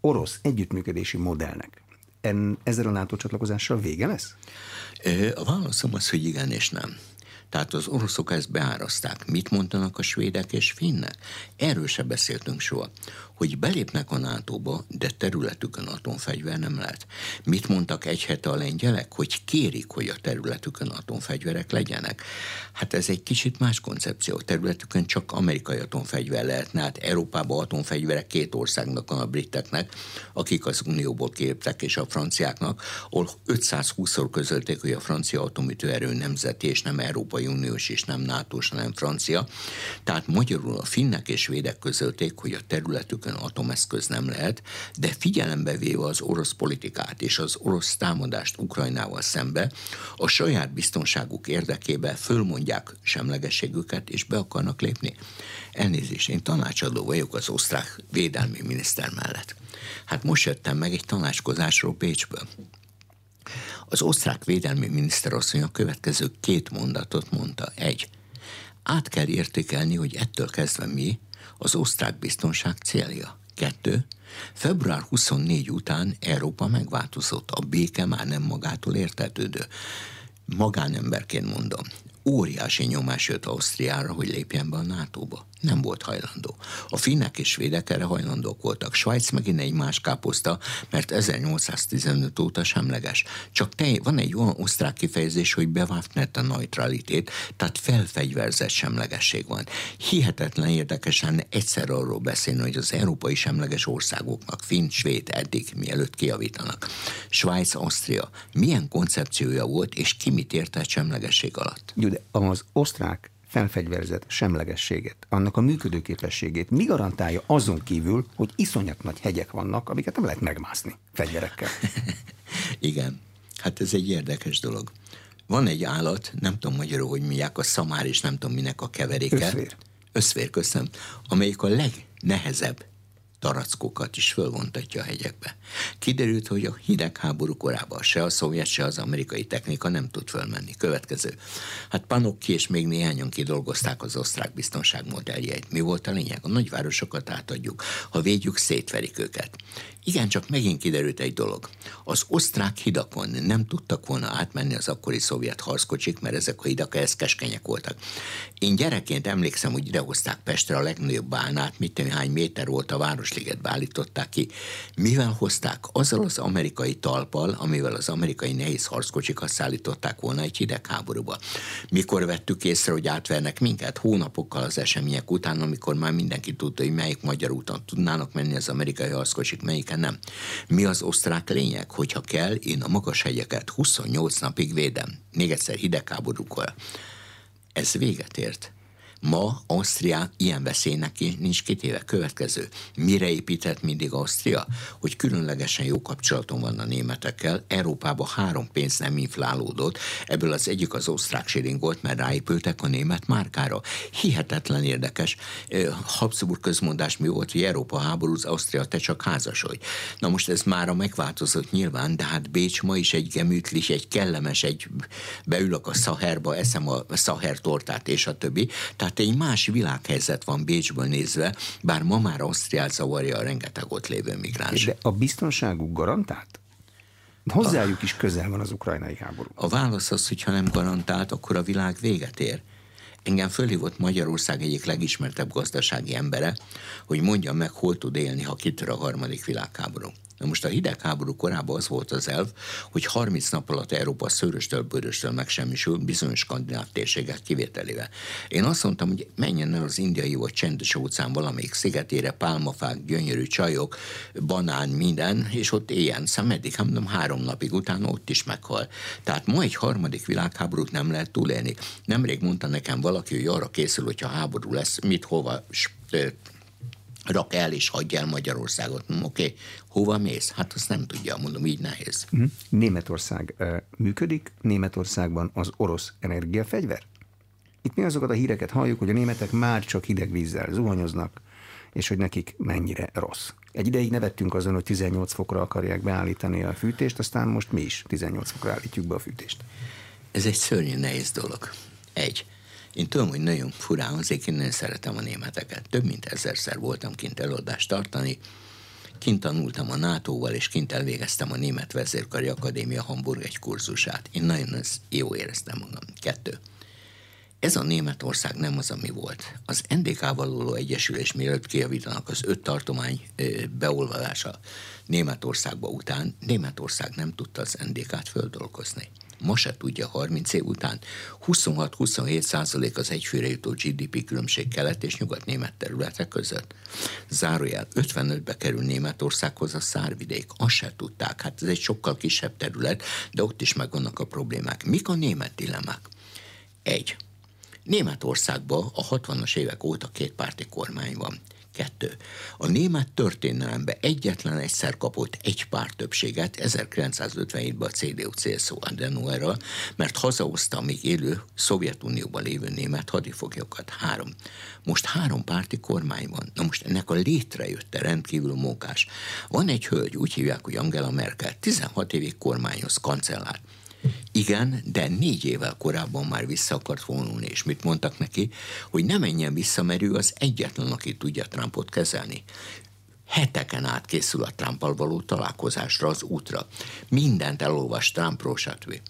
orosz együttműködési modellnek en, ezzel a NATO csatlakozással vége lesz? A válaszom az, hogy igen és nem. Tehát az oroszok ezt beáraszták. Mit mondanak a svédek és finnek? Erről se beszéltünk soha hogy belépnek a NATO-ba, de területükön atomfegyver nem lehet. Mit mondtak egy hete a lengyelek? Hogy kérik, hogy a területükön atomfegyverek legyenek. Hát ez egy kicsit más koncepció. A területükön csak amerikai atomfegyver lehetne, hát Európában atomfegyverek két országnak a briteknek, akik az Unióból képtek, és a franciáknak, ahol 520-szor közölték, hogy a francia atomütőerő nemzeti, és nem Európai Uniós, és nem nato hanem francia. Tehát magyarul a finnek és védek közölték, hogy a területük területükön atomeszköz nem lehet, de figyelembe véve az orosz politikát és az orosz támadást Ukrajnával szembe, a saját biztonságuk érdekébe fölmondják semlegességüket és be akarnak lépni. Elnézést, én tanácsadó vagyok az osztrák védelmi miniszter mellett. Hát most jöttem meg egy tanácskozásról Pécsből. Az osztrák védelmi miniszter asszony a következő két mondatot mondta. Egy, át kell értékelni, hogy ettől kezdve mi, az osztrák biztonság célja. Kettő, február 24 után Európa megváltozott, a béke már nem magától értetődő. Magánemberként mondom, óriási nyomás jött Ausztriára, hogy lépjen be a NATO-ba. Nem volt hajlandó. A finnek és svédek erre hajlandók voltak. Svájc megint egy más káposzta, mert 1815 óta semleges. Csak te, van egy olyan osztrák kifejezés, hogy bewaffnet a neutralitét, tehát felfegyverzett semlegesség van. Hihetetlen érdekes lenne egyszer arról beszélni, hogy az európai semleges országoknak, finn, svéd eddig, mielőtt kiavítanak. Svájc, Ausztria, milyen koncepciója volt, és ki mit értett semlegesség alatt? Jó, de az osztrák felfegyverzett semlegességet, annak a működőképességét mi garantálja azon kívül, hogy iszonyat nagy hegyek vannak, amiket nem lehet megmászni fegyverekkel? Igen, hát ez egy érdekes dolog. Van egy állat, nem tudom magyarul, hogy miják, a szamár, és nem tudom minek a keveréke. Összvér. Összvér, köszönöm. Amelyik a legnehezebb tarackokat is fölvontatja a hegyekbe. Kiderült, hogy a hidegháború korában se a szovjet, se az amerikai technika nem tud fölmenni. Következő. Hát Panokki és még néhányan kidolgozták az osztrák biztonság modelljeit. Mi volt a lényeg? A nagyvárosokat átadjuk. Ha védjük, szétverik őket. Igen, csak megint kiderült egy dolog. Az osztrák hidakon nem tudtak volna átmenni az akkori szovjet harckocsik, mert ezek a hidak ehhez keskenyek voltak. Én gyerekként emlékszem, hogy idehozták Pestre a legnagyobb bálnát, mit hány méter volt a Városligetbe állították ki. Mivel hozták? Azzal az amerikai talpal, amivel az amerikai nehéz harckocsikat szállították volna egy hidegháborúba. Mikor vettük észre, hogy átvernek minket? Hónapokkal az események után, amikor már mindenki tudta, hogy melyik magyar úton tudnának menni az amerikai harckocsik, melyiken nem. Mi az osztrák lényeg? Hogyha kell, én a magas hegyeket 28 napig védem. Még egyszer hidegháborúkor. Ez véget ért. Ma Ausztria ilyen veszélynek nincs kitéve. Következő. Mire épített mindig Ausztria? Hogy különlegesen jó kapcsolaton van a németekkel. Európában három pénz nem inflálódott. Ebből az egyik az osztrák siring volt, mert ráépültek a német márkára. Hihetetlen érdekes. Habsburg közmondás mi volt, hogy Európa háborúz, Ausztria te csak házasodj. Na most ez már a megváltozott nyilván, de hát Bécs ma is egy gemütlis, egy kellemes, egy beülök a szaherba, eszem a szaher tortát és a többi. Tehát tehát egy más világhelyzet van Bécsből nézve, bár ma már Ausztriát zavarja a rengeteg ott lévő migráns. De a biztonságuk garantált? Hozzájuk is közel van az ukrajnai háború. A válasz az, hogy ha nem garantált, akkor a világ véget ér. Engem fölhívott Magyarország egyik legismertebb gazdasági embere, hogy mondja meg, hol tud élni, ha kitör a harmadik világháború. Na most a hidegháború korában az volt az elv, hogy 30 nap alatt Európa szöröstől, bőröstől megsemmisül bizonyos skandináv térségek kivételével. Én azt mondtam, hogy menjen el az indiai vagy csendes óceán valamelyik szigetére, pálmafák, gyönyörű csajok, banán, minden, és ott éljen. Szóval meddig, hát mondom, három napig utána ott is meghal. Tehát ma egy harmadik világháborút nem lehet túlélni. Nemrég mondta nekem valaki, hogy arra készül, hogyha háború lesz, mit hova rak el és hagyja el Magyarországot. Oké, okay. hova mész? Hát azt nem tudja, mondom, így nehéz. Mhm. Németország működik, Németországban az orosz energiafegyver? Itt mi azokat a híreket halljuk, hogy a németek már csak hideg vízzel zuhanyoznak, és hogy nekik mennyire rossz. Egy ideig nevettünk azon, hogy 18 fokra akarják beállítani a fűtést, aztán most mi is 18 fokra állítjuk be a fűtést. Ez egy szörnyű nehéz dolog. Egy. Én tudom, hogy nagyon furán hangzik, én nagyon szeretem a németeket. Több mint ezerszer voltam kint előadást tartani, kint tanultam a NATO-val, és kint elvégeztem a Német Vezérkari Akadémia Hamburg egy kurzusát. Én nagyon jó éreztem magam. Kettő. Ez a Németország nem az, ami volt. Az NDK-val való egyesülés, mielőtt kijavítanak az öt tartomány beolvadása Németországba után, Németország nem tudta az NDK-t földolgozni. Ma se tudja 30 év után. 26-27 százalék az egyfőre jutó GDP különbség kelet és nyugat-német területek között. Zárójel 55-be kerül Németországhoz a szárvidék. Azt se tudták. Hát ez egy sokkal kisebb terület, de ott is megvannak a problémák. Mik a német dilemmák? Egy. Németországban a 60-as évek óta két párti kormány van. Kettő. A német történelemben egyetlen egyszer kapott egy pár többséget, 1957-ben a CDU-CSU Adenauerral, mert hazahozta a még élő Szovjetunióban lévő német hadifoglyokat. Három. Most három párti kormány van. Na most ennek a létrejötte rendkívül mókás. Van egy hölgy, úgy hívják, hogy Angela Merkel, 16 évig kormányoz kancellár. Igen, de négy évvel korábban már vissza akart vonulni, és mit mondtak neki, hogy ne menjen vissza, mert ő az egyetlen, aki tudja Trumpot kezelni. Heteken át készül a Trumpal való találkozásra, az útra. Mindent elolvas Trumpról, stb.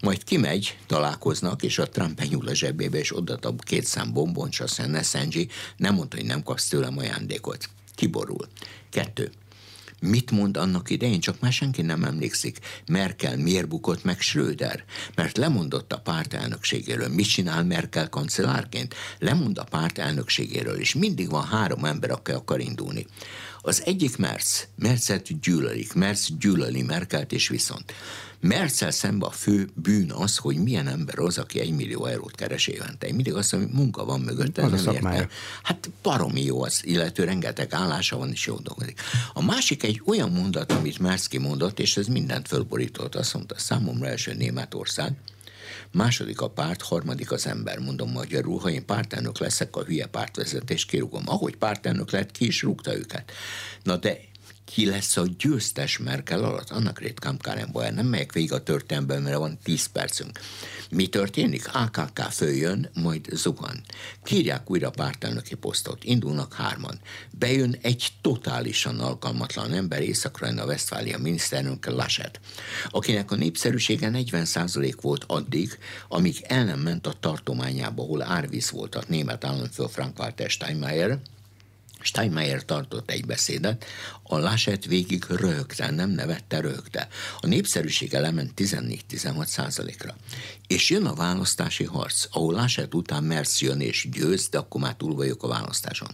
Majd kimegy, találkoznak, és a Trump benyúl a zsebébe, és odatab két szám bombon, és azt mondja, ne nem mondta, hogy nem kapsz tőlem ajándékot. Kiborul. Kettő. Mit mond annak idején, csak már senki nem emlékszik. Merkel miért bukott meg Schröder? Mert lemondott a párt elnökségéről. Mit csinál Merkel kancellárként? Lemond a párt elnökségéről, és mindig van három ember, aki akar indulni. Az egyik Merz, Merzet gyűlölik, Merz gyűlöli Merkelt, és viszont Merzel szemben a fő bűn az, hogy milyen ember az, aki egy millió eurót keres évente. Én mindig azt mondom, hogy munka van mögötte, az nem értem. Hát baromi jó az, illető rengeteg állása van, és jó dolgozik. A másik egy olyan mondat, amit Merszki mondott, és ez mindent fölborított, azt mondta, számomra első Németország, Második a párt, harmadik az ember, mondom magyarul, ha én pártelnök leszek, a hülye pártvezetés kirúgom. Ahogy pártelnök lett, ki is rúgta őket. Na de ki lesz a győztes Merkel alatt, annak ritkán Karen Nem megyek végig a történetben, mert van 10 percünk. Mi történik? AKK följön, majd zuhan. Kírják újra pártelnöki posztot, indulnak hárman. Bejön egy totálisan alkalmatlan ember, Észak-Rajna Westfália miniszterünk Laschet, akinek a népszerűsége 40% volt addig, amíg el nem ment a tartományába, ahol árvíz volt a német államfő Frank-Walter Steinmeier, Steinmeier tartott egy beszédet, a Laschet végig röhögte, nem nevette, röhögte. A népszerűsége lement 14-16 százalékra. És jön a választási harc, ahol Laschet után Mersz jön és győz, de akkor már túl vagyok a választáson.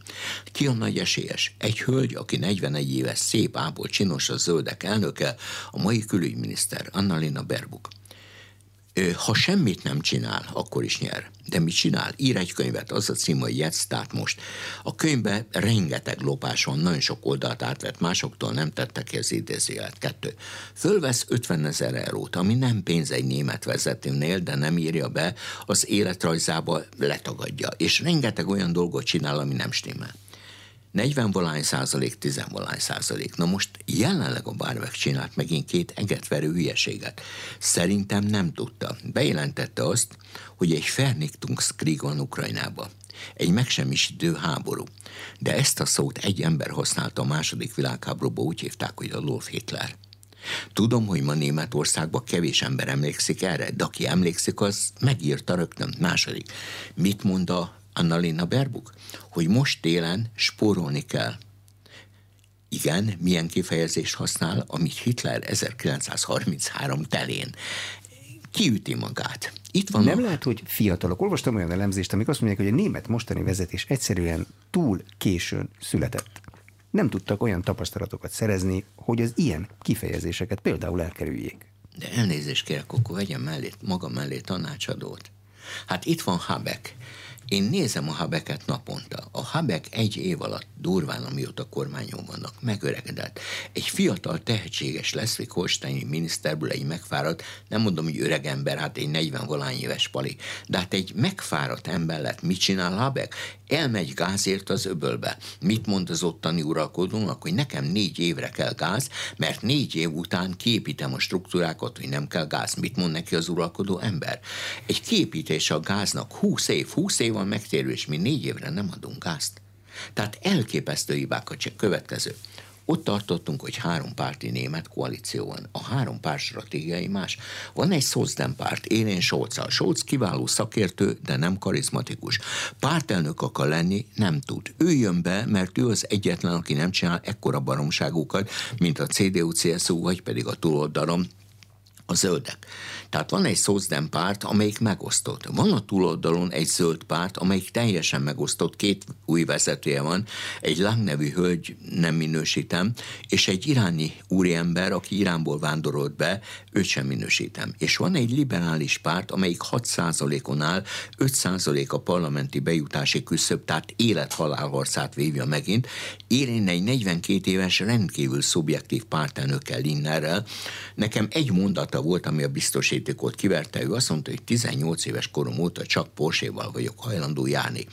Ki a nagy esélyes? Egy hölgy, aki 41 éves, szép, ából, csinos a zöldek elnöke, a mai külügyminiszter, Annalina Berbuk ha semmit nem csinál, akkor is nyer. De mit csinál? Ír egy könyvet, az a cím, hogy Jetsz, tehát most. A könyvbe rengeteg lopás van, nagyon sok oldalt átvett, másoktól nem tettek ki az idézélet. Kettő. Fölvesz 50 ezer eurót, ami nem pénz egy német vezetőnél, de nem írja be, az életrajzába letagadja. És rengeteg olyan dolgot csinál, ami nem stimmel. 40 valány százalék, 10 valány százalék. Na most jelenleg a Bárvek csinált megint két egetverő hülyeséget. Szerintem nem tudta. Bejelentette azt, hogy egy Fernichtungskrieg van Ukrajnába. Egy megsemmisítő háború. De ezt a szót egy ember használta a második világháborúban, úgy hívták, hogy Adolf Hitler. Tudom, hogy ma Németországban kevés ember emlékszik erre, de aki emlékszik, az megírta rögtön. Második. Mit mond a Annalena Berbuk, hogy most télen spórolni kell. Igen, milyen kifejezést használ, amit Hitler 1933 telén kiüti magát. Itt van Nem a... lehet, hogy fiatalok. Olvastam olyan elemzést, amik azt mondják, hogy a német mostani vezetés egyszerűen túl későn született. Nem tudtak olyan tapasztalatokat szerezni, hogy az ilyen kifejezéseket például elkerüljék. De elnézést kérek, akkor vegyem mellé, maga mellé tanácsadót. Hát itt van Habeck, én nézem a Habeket naponta. A Habek egy év alatt durván, amióta kormányon vannak, megöregedett. Egy fiatal, tehetséges Leslie Holsteini miniszterből egy megfáradt, nem mondom, hogy öreg ember, hát egy 40 valány éves pali, de hát egy megfáradt ember lett. Mit csinál Habeck? Elmegy gázért az öbölbe. Mit mond az ottani uralkodónak, hogy nekem négy évre kell gáz, mert négy év után képítem a struktúrákat, hogy nem kell gáz. Mit mond neki az uralkodó ember? Egy képítés a gáznak 20 év, 20 év van megtérő, és mi négy évre nem adunk gázt. Tehát elképesztő hibák a következő. Ott tartottunk, hogy három párti német koalíció van. A három párt stratégiai más. Van egy Szozdem párt, én Scholz. Scholz kiváló szakértő, de nem karizmatikus. Pártelnök akar lenni, nem tud. Ő jön be, mert ő az egyetlen, aki nem csinál ekkora baromságokat, mint a CDU-CSU, vagy pedig a túloldalon a zöldek. Tehát van egy Szozdem párt, amelyik megosztott. Van a túloldalon egy zöld párt, amelyik teljesen megosztott, két új vezetője van, egy Lang nevű hölgy, nem minősítem, és egy iráni úriember, aki Iránból vándorolt be, őt sem minősítem. És van egy liberális párt, amelyik 6%-on áll, 5% a parlamenti bejutási küszöb, tehát élet-halálharcát vívja megint. Én egy 42 éves rendkívül szubjektív pártelnökkel Linnerrel. Nekem egy mondata volt, ami a biztosítékot kiverte, ő azt mondta, hogy 18 éves korom óta csak Porsche-val vagyok hajlandó járni.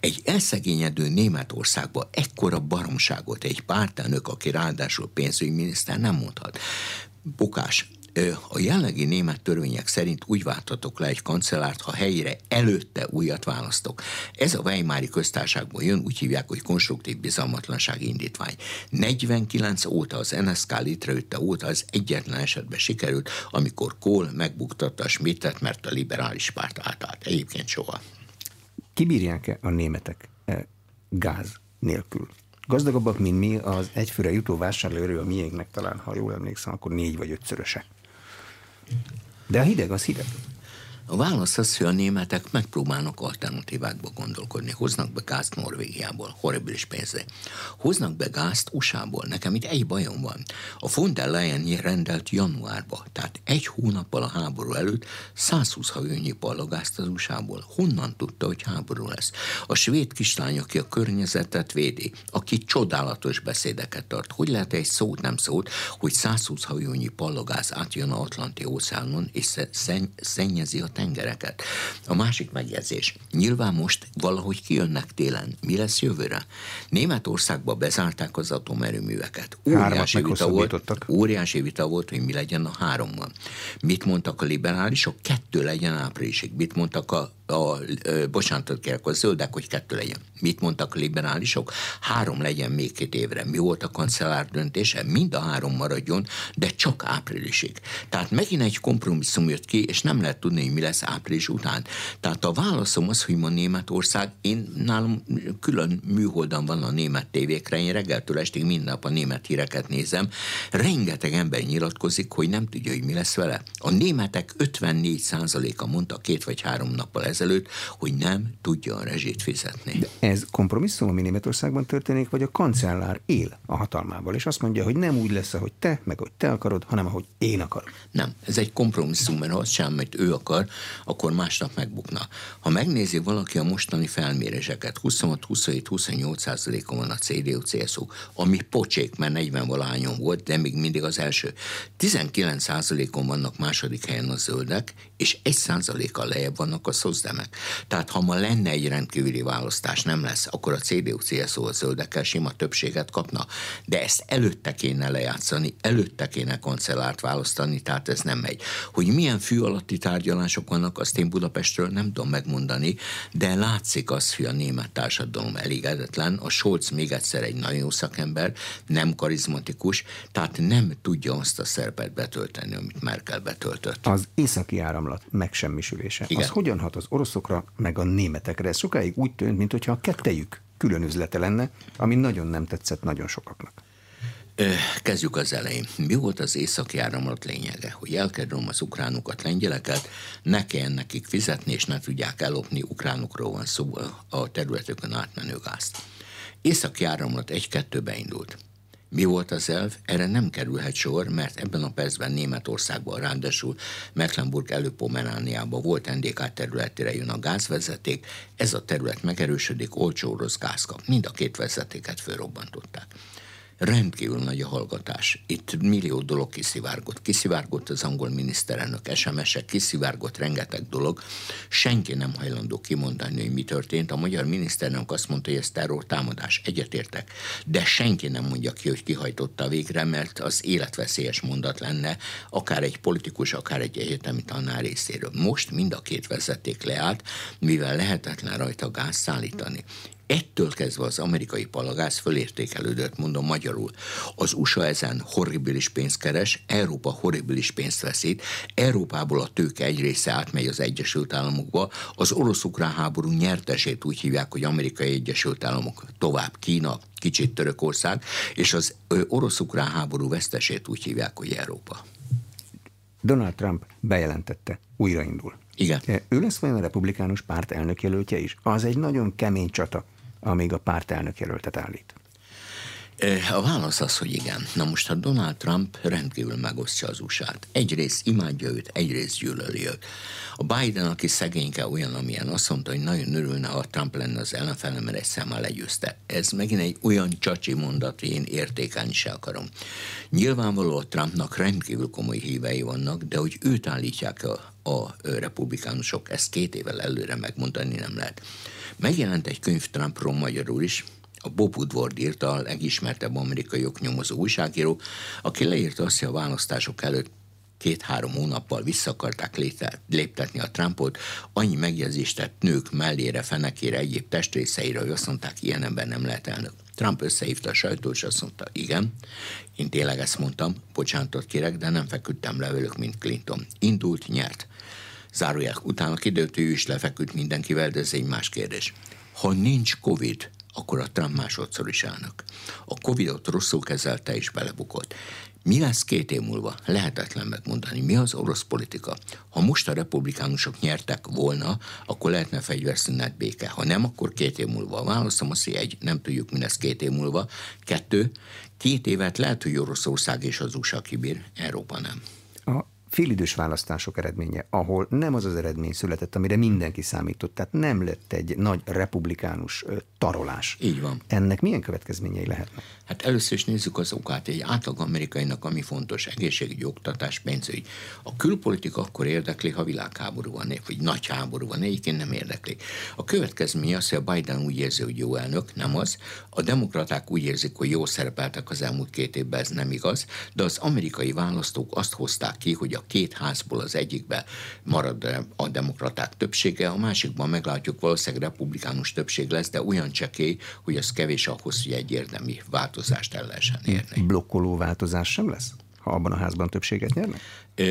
Egy elszegényedő Németországban ekkora baromságot egy pártelnök, aki ráadásul pénzügyminiszter nem mondhat. Bukás, a jelenlegi német törvények szerint úgy váltatok le egy kancellárt, ha helyére előtte újat választok. Ez a Weimári köztársaságból jön, úgy hívják, hogy konstruktív bizalmatlanság indítvány. 49 óta az NSK létrejötte óta az egyetlen esetben sikerült, amikor Kohl megbuktatta Schmidtet, mert a liberális párt átállt. Egyébként soha. Kibírják-e a németek e, gáz nélkül? Gazdagabbak, mint mi, az egyfőre jutó vásárlóerő a miénknek talán, ha jól emlékszem, akkor négy vagy ötszöröse. De a hideg az hideg. A válasz az, hogy a németek megpróbálnak alternatívákba gondolkodni. Hoznak be gázt Norvégiából, horribilis pénzre. Hoznak be gázt USA-ból. Nekem itt egy bajom van. A von der Leyen rendelt januárba, tehát egy hónappal a háború előtt 120 hajónyi pallagázt az USA-ból. Honnan tudta, hogy háború lesz? A svéd kislány, aki a környezetet védi, aki csodálatos beszédeket tart. Hogy lehet egy szót nem szót, hogy 120 hajónyi pallagáz átjön a Atlanti óceánon, és szennyezi a tengereket. A másik megjegyzés. Nyilván most valahogy kijönnek télen. Mi lesz jövőre? Németországba bezárták az atomerőműveket. Óriási vita, volt, óriási vita volt, hogy mi legyen a hárommal. Mit mondtak a liberálisok? Kettő legyen áprilisig. Mit mondtak a a, bocsánatot kérek, a zöldek, hogy kettő legyen. Mit mondtak a liberálisok? Három legyen még két évre. Mi volt a kancellár döntése? Mind a három maradjon, de csak áprilisig. Tehát megint egy kompromisszum jött ki, és nem lehet tudni, hogy mi lesz április után. Tehát a válaszom az, hogy ma Németország, én nálam külön műholdan van a német tévékre, én reggeltől estig minden nap a német híreket nézem. Rengeteg ember nyilatkozik, hogy nem tudja, hogy mi lesz vele. A németek 54%-a mondta két vagy három nappal ezelőtt, ezelőtt, hogy nem tudja a rezsét fizetni. De ez kompromisszum, ami Németországban történik, vagy a kancellár él a hatalmával, és azt mondja, hogy nem úgy lesz, ahogy te, meg hogy te akarod, hanem ahogy én akarok. Nem, ez egy kompromisszum, mert ha az sem, amit ő akar, akkor másnap megbukna. Ha megnézi valaki a mostani felméréseket, 26-27-28 százalékon van a CDU-CSU, ami pocsék, mert 40 valányon volt, de még mindig az első. 19 százalékon vannak második helyen a zöldek, és 1 százalékkal lejjebb vannak a szozdák küzdenek. Tehát ha ma lenne egy rendkívüli választás, nem lesz, akkor a CDU-CSU a zöldekkel sima többséget kapna. De ezt előtte kéne lejátszani, előtte kéne kancellárt választani, tehát ez nem megy. Hogy milyen fű alatti tárgyalások vannak, azt én Budapestről nem tudom megmondani, de látszik az, hogy a német társadalom elégedetlen. A Scholz még egyszer egy nagyon jó szakember, nem karizmatikus, tehát nem tudja azt a szerepet betölteni, amit Merkel betöltött. Az északi áramlat megsemmisülése, Igen. az hogyan hat az oroszokra, meg a németekre. Ez sokáig úgy tűnt, mintha a kettejük külön üzlete lenne, ami nagyon nem tetszett nagyon sokaknak. Kezdjük az elején. Mi volt az északi áramlat lényege? Hogy elkerülöm az ukránokat, lengyeleket, ne kelljen nekik fizetni, és ne tudják ellopni, ukránokról van szó a területükön átmenő gázt. Északi áramlat egy-kettő beindult. Mi volt az elv? Erre nem kerülhet sor, mert ebben a percben Németországban, ráadásul Mecklenburg előpomerániában volt NDK területére jön a gázvezeték, ez a terület megerősödik, olcsó orosz gáz kap. Mind a két vezetéket fölrobbantották rendkívül nagy a hallgatás. Itt millió dolog kiszivárgott. Kiszivárgott az angol miniszterelnök SMS-ek, kiszivárgott rengeteg dolog. Senki nem hajlandó kimondani, hogy mi történt. A magyar miniszterelnök azt mondta, hogy ez terror támadás. Egyetértek. De senki nem mondja ki, hogy kihajtotta végre, mert az életveszélyes mondat lenne, akár egy politikus, akár egy egyetemi tanár részéről. Most mind a két vezeték leállt, mivel lehetetlen rajta gáz szállítani. Ettől kezdve az amerikai palagáz fölértékelődött, mondom magyarul. Az USA ezen horribilis pénzt keres, Európa horribilis pénzt veszít, Európából a tőke egy része átmegy az Egyesült Államokba, az orosz-ukrán háború nyertesét úgy hívják, hogy Amerikai Egyesült Államok, tovább Kína, kicsit Törökország, és az orosz-ukrán háború vesztesét úgy hívják, hogy Európa. Donald Trump bejelentette, újraindul. Igen. Ő lesz vajon a republikánus párt elnökjelöltje is? Az egy nagyon kemény csata amíg a pártelnök jelöltet állít? A válasz az, hogy igen. Na most a Donald Trump rendkívül megosztja az USA-t. Egyrészt imádja őt, egyrészt gyűlöli őt. A Biden, aki szegényke olyan, amilyen, azt mondta, hogy nagyon örülne, ha Trump lenne az ellenfele, mert egy szemmel legyőzte. Ez megint egy olyan csacsi mondat, hogy én értékelni se akarom. Nyilvánvaló Trumpnak rendkívül komoly hívei vannak, de hogy őt állítják a, a republikánusok, ezt két évvel előre megmondani nem lehet. Megjelent egy könyv Trumpról magyarul is, a Bob Woodward írta, a legismertebb amerikai oknyomozó újságíró, aki leírta azt, hogy a választások előtt két-három hónappal vissza akarták léptetni a Trumpot, annyi megjegyzést tett nők mellére, fenekére, egyéb testrészeire, hogy azt mondták, ilyen ember nem lehet elnök. Trump összehívta a sajtót, és azt mondta, igen, én tényleg ezt mondtam, bocsánatot kérek, de nem feküdtem le velük, mint Clinton. Indult, nyert. Zárójel utána kiderült, ő is lefeküdt mindenkivel, de ez egy más kérdés. Ha nincs Covid, akkor a Trump másodszor is állnak. A Covidot rosszul kezelte és belebukott. Mi lesz két év múlva? Lehetetlen megmondani. Mi az orosz politika? Ha most a republikánusok nyertek volna, akkor lehetne fegyverszünet béke. Ha nem, akkor két év múlva. Válaszom az, hogy egy, nem tudjuk, mi lesz két év múlva. Kettő, két évet lehet, hogy Oroszország és az USA kibír, Európa nem. Félidős választások eredménye, ahol nem az az eredmény született, amire mindenki számított, tehát nem lett egy nagy republikánus tarolás. Így van. Ennek milyen következményei lehetnek? Hát először is nézzük az okát. Egy átlag amerikainak, ami fontos, egészségügyi, oktatás, pénzügy. A külpolitika akkor érdekli, ha világháború van, vagy nagy háború van, egyébként nem érdekli. A következmény az, hogy a Biden úgy érzi, hogy jó elnök, nem az. A demokraták úgy érzik, hogy jó szerepeltek az elmúlt két évben, ez nem igaz, de az amerikai választók azt hozták ki, hogy a két házból az egyikbe marad a demokraták többsége, a másikban meglátjuk valószínűleg republikánus többség lesz, de olyan csekély, hogy az kevés ahhoz, hogy egy érdemi változást el lehessen érni. Blokkoló változás sem lesz? ha abban a házban többséget nyernek?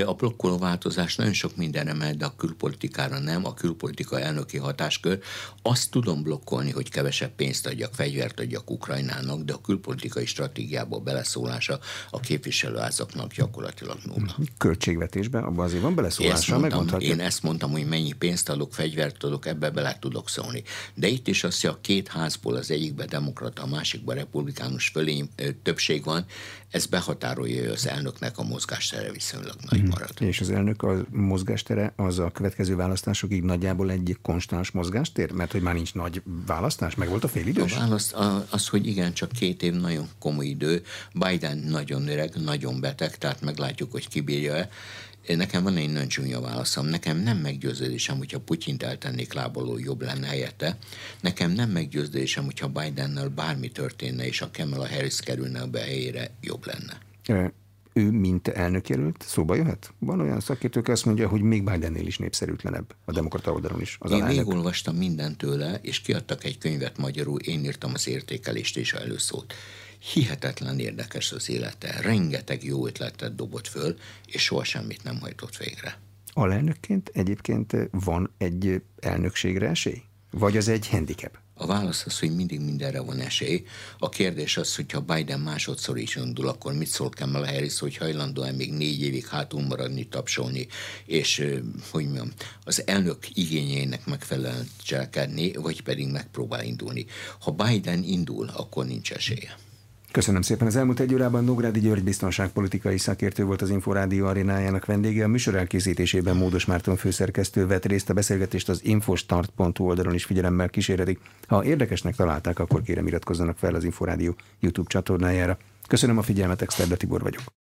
A blokkoló változás nagyon sok mindenre megy, de a külpolitikára nem. A külpolitika elnöki hatáskör. Azt tudom blokkolni, hogy kevesebb pénzt adjak, fegyvert adjak Ukrajnának, de a külpolitikai stratégiába beleszólása a képviselőházaknak gyakorlatilag nulla. Költségvetésben abban azért van beleszólása, én mondtam, én ezt mondtam, hogy mennyi pénzt adok, fegyvert adok, ebbe bele tudok szólni. De itt is az, hogy a két házból az egyikbe demokrata, a másikban republikánus fölé többség van, ez behatárolja, az elnöknek a mozgástere viszonylag nagy hmm. marad. És az elnök a mozgástere az a következő választásokig nagyjából egy konstans mozgástér? Mert hogy már nincs nagy választás, meg volt a félidős? A választ az, hogy igen, csak két év nagyon komoly idő. Biden nagyon öreg, nagyon beteg, tehát meglátjuk, hogy kibírja-e. Nekem van egy nagyon csúnya válaszom. Nekem nem meggyőződésem, hogyha Putyint eltennék lábaló, jobb lenne helyette. Nekem nem meggyőződésem, hogyha Bidennel bármi történne, és a Kamala Harris kerülne a helyére, jobb lenne. Ő, mint elnökjelölt, szóba jöhet? Van olyan szakértő, aki azt mondja, hogy még Bidennél is népszerűtlenebb a demokrata oldalon is. Az Én végigolvastam mindent tőle, és kiadtak egy könyvet magyarul, én írtam az értékelést és előszót hihetetlen érdekes az élete, rengeteg jó ötletet dobott föl, és soha semmit nem hajtott végre. Alelnökként egyébként van egy elnökségre esély? Vagy az egy handicap? A válasz az, hogy mindig mindenre van esély. A kérdés az, hogyha Biden másodszor is indul, akkor mit szól Kamala Harris, hogy hajlandó-e még négy évig hátul maradni, tapsolni, és hogy mondjam, az elnök igényeinek megfelelően cselekedni, vagy pedig megpróbál indulni. Ha Biden indul, akkor nincs esélye. Köszönöm szépen. Az elmúlt egy órában Nógrádi György biztonságpolitikai szakértő volt az Inforádió arénájának vendége. A műsor elkészítésében Módos Márton főszerkesztő vett részt a beszélgetést az infostart.hu oldalon is figyelemmel kíséredik. Ha érdekesnek találták, akkor kérem iratkozzanak fel az Inforádió YouTube csatornájára. Köszönöm a figyelmet, Exterde Tibor vagyok.